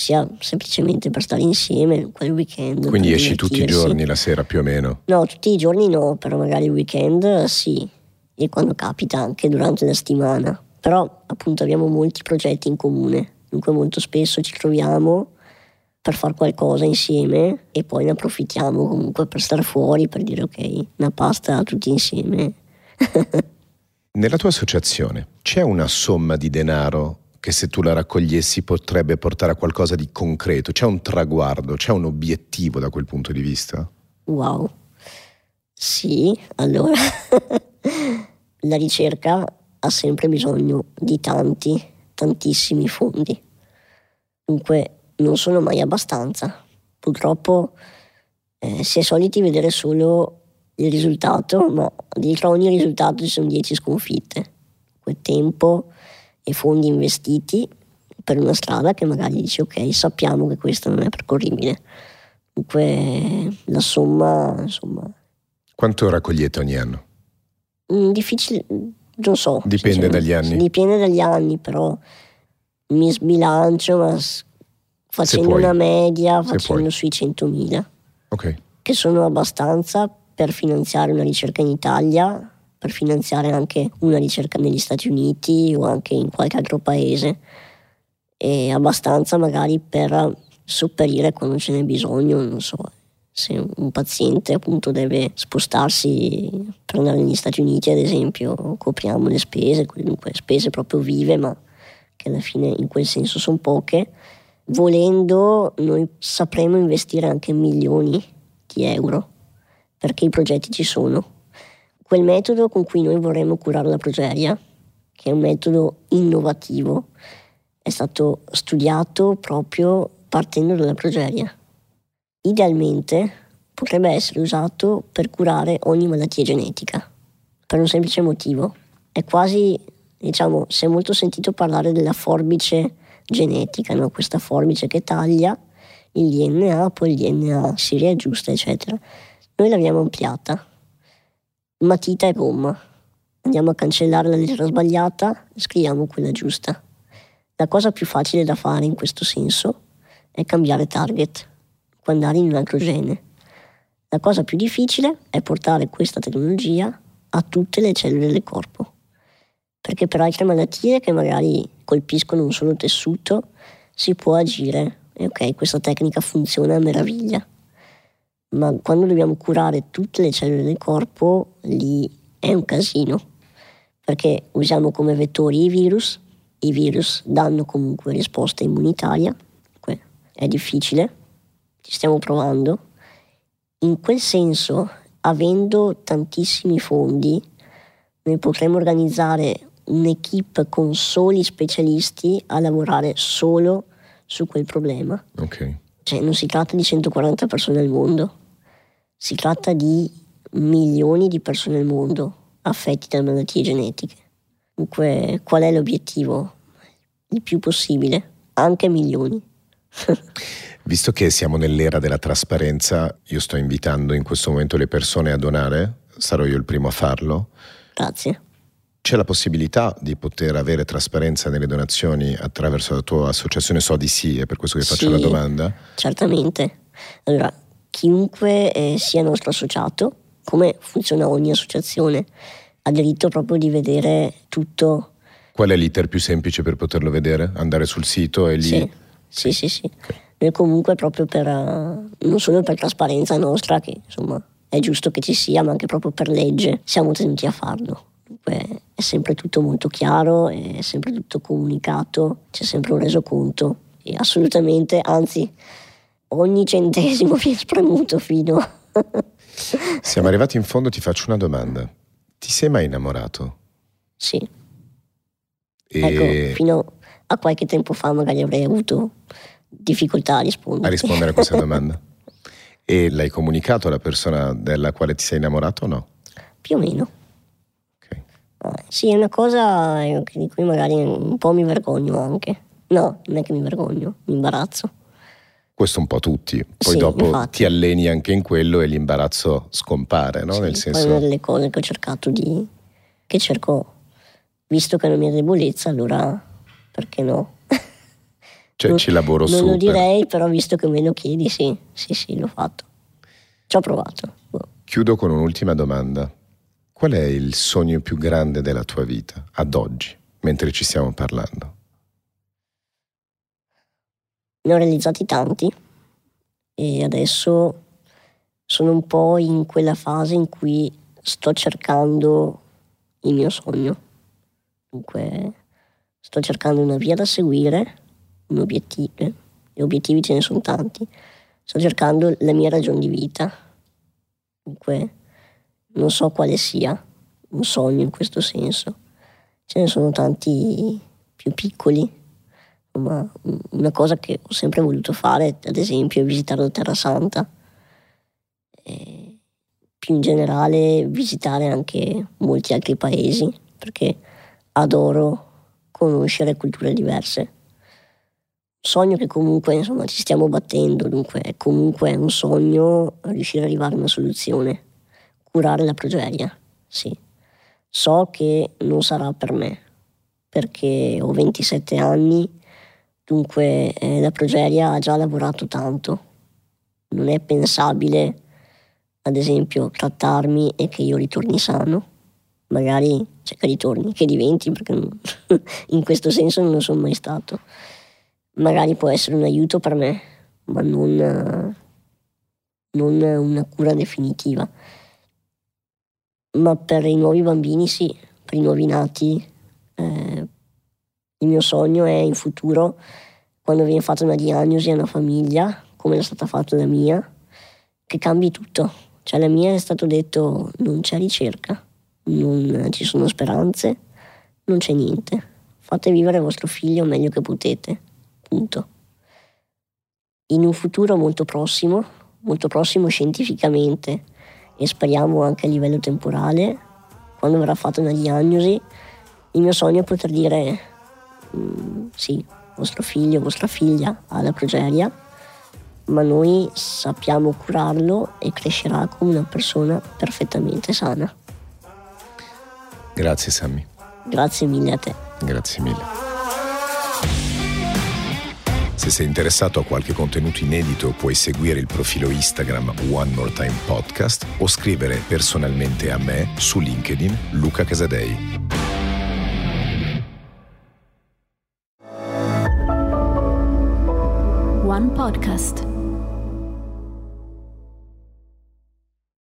sia semplicemente per stare insieme quel weekend. Quindi esci tutti i giorni la sera più o meno? No, tutti i giorni no, però magari il weekend sì e quando capita anche durante la settimana. Però appunto abbiamo molti progetti in comune, dunque molto spesso ci troviamo per fare qualcosa insieme e poi ne approfittiamo comunque per stare fuori, per dire ok, una pasta tutti insieme. Nella tua associazione c'è una somma di denaro che se tu la raccogliessi potrebbe portare a qualcosa di concreto? C'è un traguardo, c'è un obiettivo da quel punto di vista? Wow. Sì, allora la ricerca ha sempre bisogno di tanti, tantissimi fondi. Dunque non sono mai abbastanza. Purtroppo eh, si è soliti vedere solo il risultato, ma dietro ogni risultato ci sono 10 sconfitte. Quel tempo e fondi investiti per una strada che magari dici ok, sappiamo che questa non è percorribile. Dunque la somma, insomma... Quanto raccogliete ogni anno? Mm, difficile, non so. Dipende dagli anni. Dipende dagli anni, però mi sbilancio, ma facendo una media, facendo sui 100.000. Ok. Che sono abbastanza per finanziare una ricerca in Italia, per finanziare anche una ricerca negli Stati Uniti o anche in qualche altro paese. E abbastanza magari per sopperire quando ce n'è bisogno, non so, se un paziente appunto deve spostarsi per andare negli Stati Uniti ad esempio copriamo le spese, dunque spese proprio vive ma che alla fine in quel senso sono poche. Volendo noi sapremo investire anche milioni di euro perché i progetti ci sono. Quel metodo con cui noi vorremmo curare la progeria, che è un metodo innovativo, è stato studiato proprio partendo dalla progeria idealmente potrebbe essere usato per curare ogni malattia genetica, per un semplice motivo. È quasi, diciamo, si è molto sentito parlare della forbice genetica, no? questa forbice che taglia il DNA, poi il DNA si riaggiusta, eccetera. Noi l'abbiamo ampliata, matita e gomma. Andiamo a cancellare la lettera sbagliata, scriviamo quella giusta. La cosa più facile da fare in questo senso è cambiare target andare in un altro gene. La cosa più difficile è portare questa tecnologia a tutte le cellule del corpo, perché per altre malattie che magari colpiscono un solo tessuto si può agire e ok, questa tecnica funziona a meraviglia, ma quando dobbiamo curare tutte le cellule del corpo lì è un casino, perché usiamo come vettori i virus, i virus danno comunque risposta immunitaria, è difficile, ci stiamo provando. In quel senso, avendo tantissimi fondi, noi potremmo organizzare un'equipe con soli specialisti a lavorare solo su quel problema. Ok. Cioè non si tratta di 140 persone al mondo, si tratta di milioni di persone al mondo affetti da malattie genetiche. Dunque, qual è l'obiettivo? Il più possibile, anche milioni. Visto che siamo nell'era della trasparenza, io sto invitando in questo momento le persone a donare, sarò io il primo a farlo. Grazie. C'è la possibilità di poter avere trasparenza nelle donazioni attraverso la tua associazione So di sì, è per questo che faccio sì, la domanda? Certamente. Allora, chiunque eh, sia nostro associato, come funziona ogni associazione, ha diritto proprio di vedere tutto. Qual è l'iter più semplice per poterlo vedere? Andare sul sito e lì... Sì, sì, sì. sì. Okay. Noi comunque proprio per, eh, non solo per trasparenza nostra, che insomma è giusto che ci sia, ma anche proprio per legge siamo tenuti a farlo. Dunque è sempre tutto molto chiaro, è sempre tutto comunicato, c'è sempre un resoconto e assolutamente, anzi, ogni centesimo viene spremuto fino. Siamo arrivati in fondo, ti faccio una domanda. Ti sei mai innamorato? Sì. E... Ecco, fino a qualche tempo fa magari avrei avuto difficoltà a rispondere. A rispondere a questa domanda. E l'hai comunicato alla persona della quale ti sei innamorato o no? Più o meno. Okay. Ah, sì, è una cosa di cui magari un po' mi vergogno anche. No, non è che mi vergogno, mi imbarazzo. Questo un po' tutti. Poi sì, dopo infatti. ti alleni anche in quello e l'imbarazzo scompare, no? Sì, Nel senso... È una delle cose che ho cercato di... che cerco, visto che è una mia debolezza, allora perché no? Cioè, ci lavoro non su. Non lo direi, però visto che me lo chiedi, sì, sì, sì, l'ho fatto. Ci ho provato. Chiudo con un'ultima domanda. Qual è il sogno più grande della tua vita, ad oggi, mentre ci stiamo parlando? Ne ho realizzati tanti e adesso sono un po' in quella fase in cui sto cercando il mio sogno. Dunque, sto cercando una via da seguire un obiettivo, gli obiettivi ce ne sono tanti, sto cercando la mia ragione di vita, dunque non so quale sia un sogno in questo senso, ce ne sono tanti più piccoli. Ma una cosa che ho sempre voluto fare, ad esempio, è visitare la Terra Santa. E più in generale visitare anche molti altri paesi, perché adoro conoscere culture diverse. Sogno che comunque insomma ci stiamo battendo, dunque è comunque un sogno riuscire ad arrivare a una soluzione, curare la progeria, sì. So che non sarà per me, perché ho 27 anni, dunque eh, la progeria ha già lavorato tanto. Non è pensabile, ad esempio, trattarmi e che io ritorni sano. Magari, cioè che ritorni, che diventi, perché in questo senso non lo sono mai stato. Magari può essere un aiuto per me, ma non, non una cura definitiva ma per i nuovi bambini sì, per i nuovi nati. Eh, il mio sogno è in futuro, quando viene fatta una diagnosi a una famiglia, come è stata fatta la mia, che cambi tutto. Cioè la mia è stato detto non c'è ricerca, non ci sono speranze, non c'è niente. Fate vivere vostro figlio meglio che potete. Punto. In un futuro molto prossimo, molto prossimo scientificamente, e speriamo anche a livello temporale, quando verrà fatta una diagnosi, il mio sogno è poter dire mm, sì, vostro figlio, vostra figlia ha la progeria, ma noi sappiamo curarlo e crescerà come una persona perfettamente sana. Grazie Sammy. Grazie mille a te. Grazie mille. Se sei interessato a qualche contenuto inedito puoi seguire il profilo Instagram One More Time Podcast o scrivere personalmente a me su LinkedIn Luca Casadei. One Podcast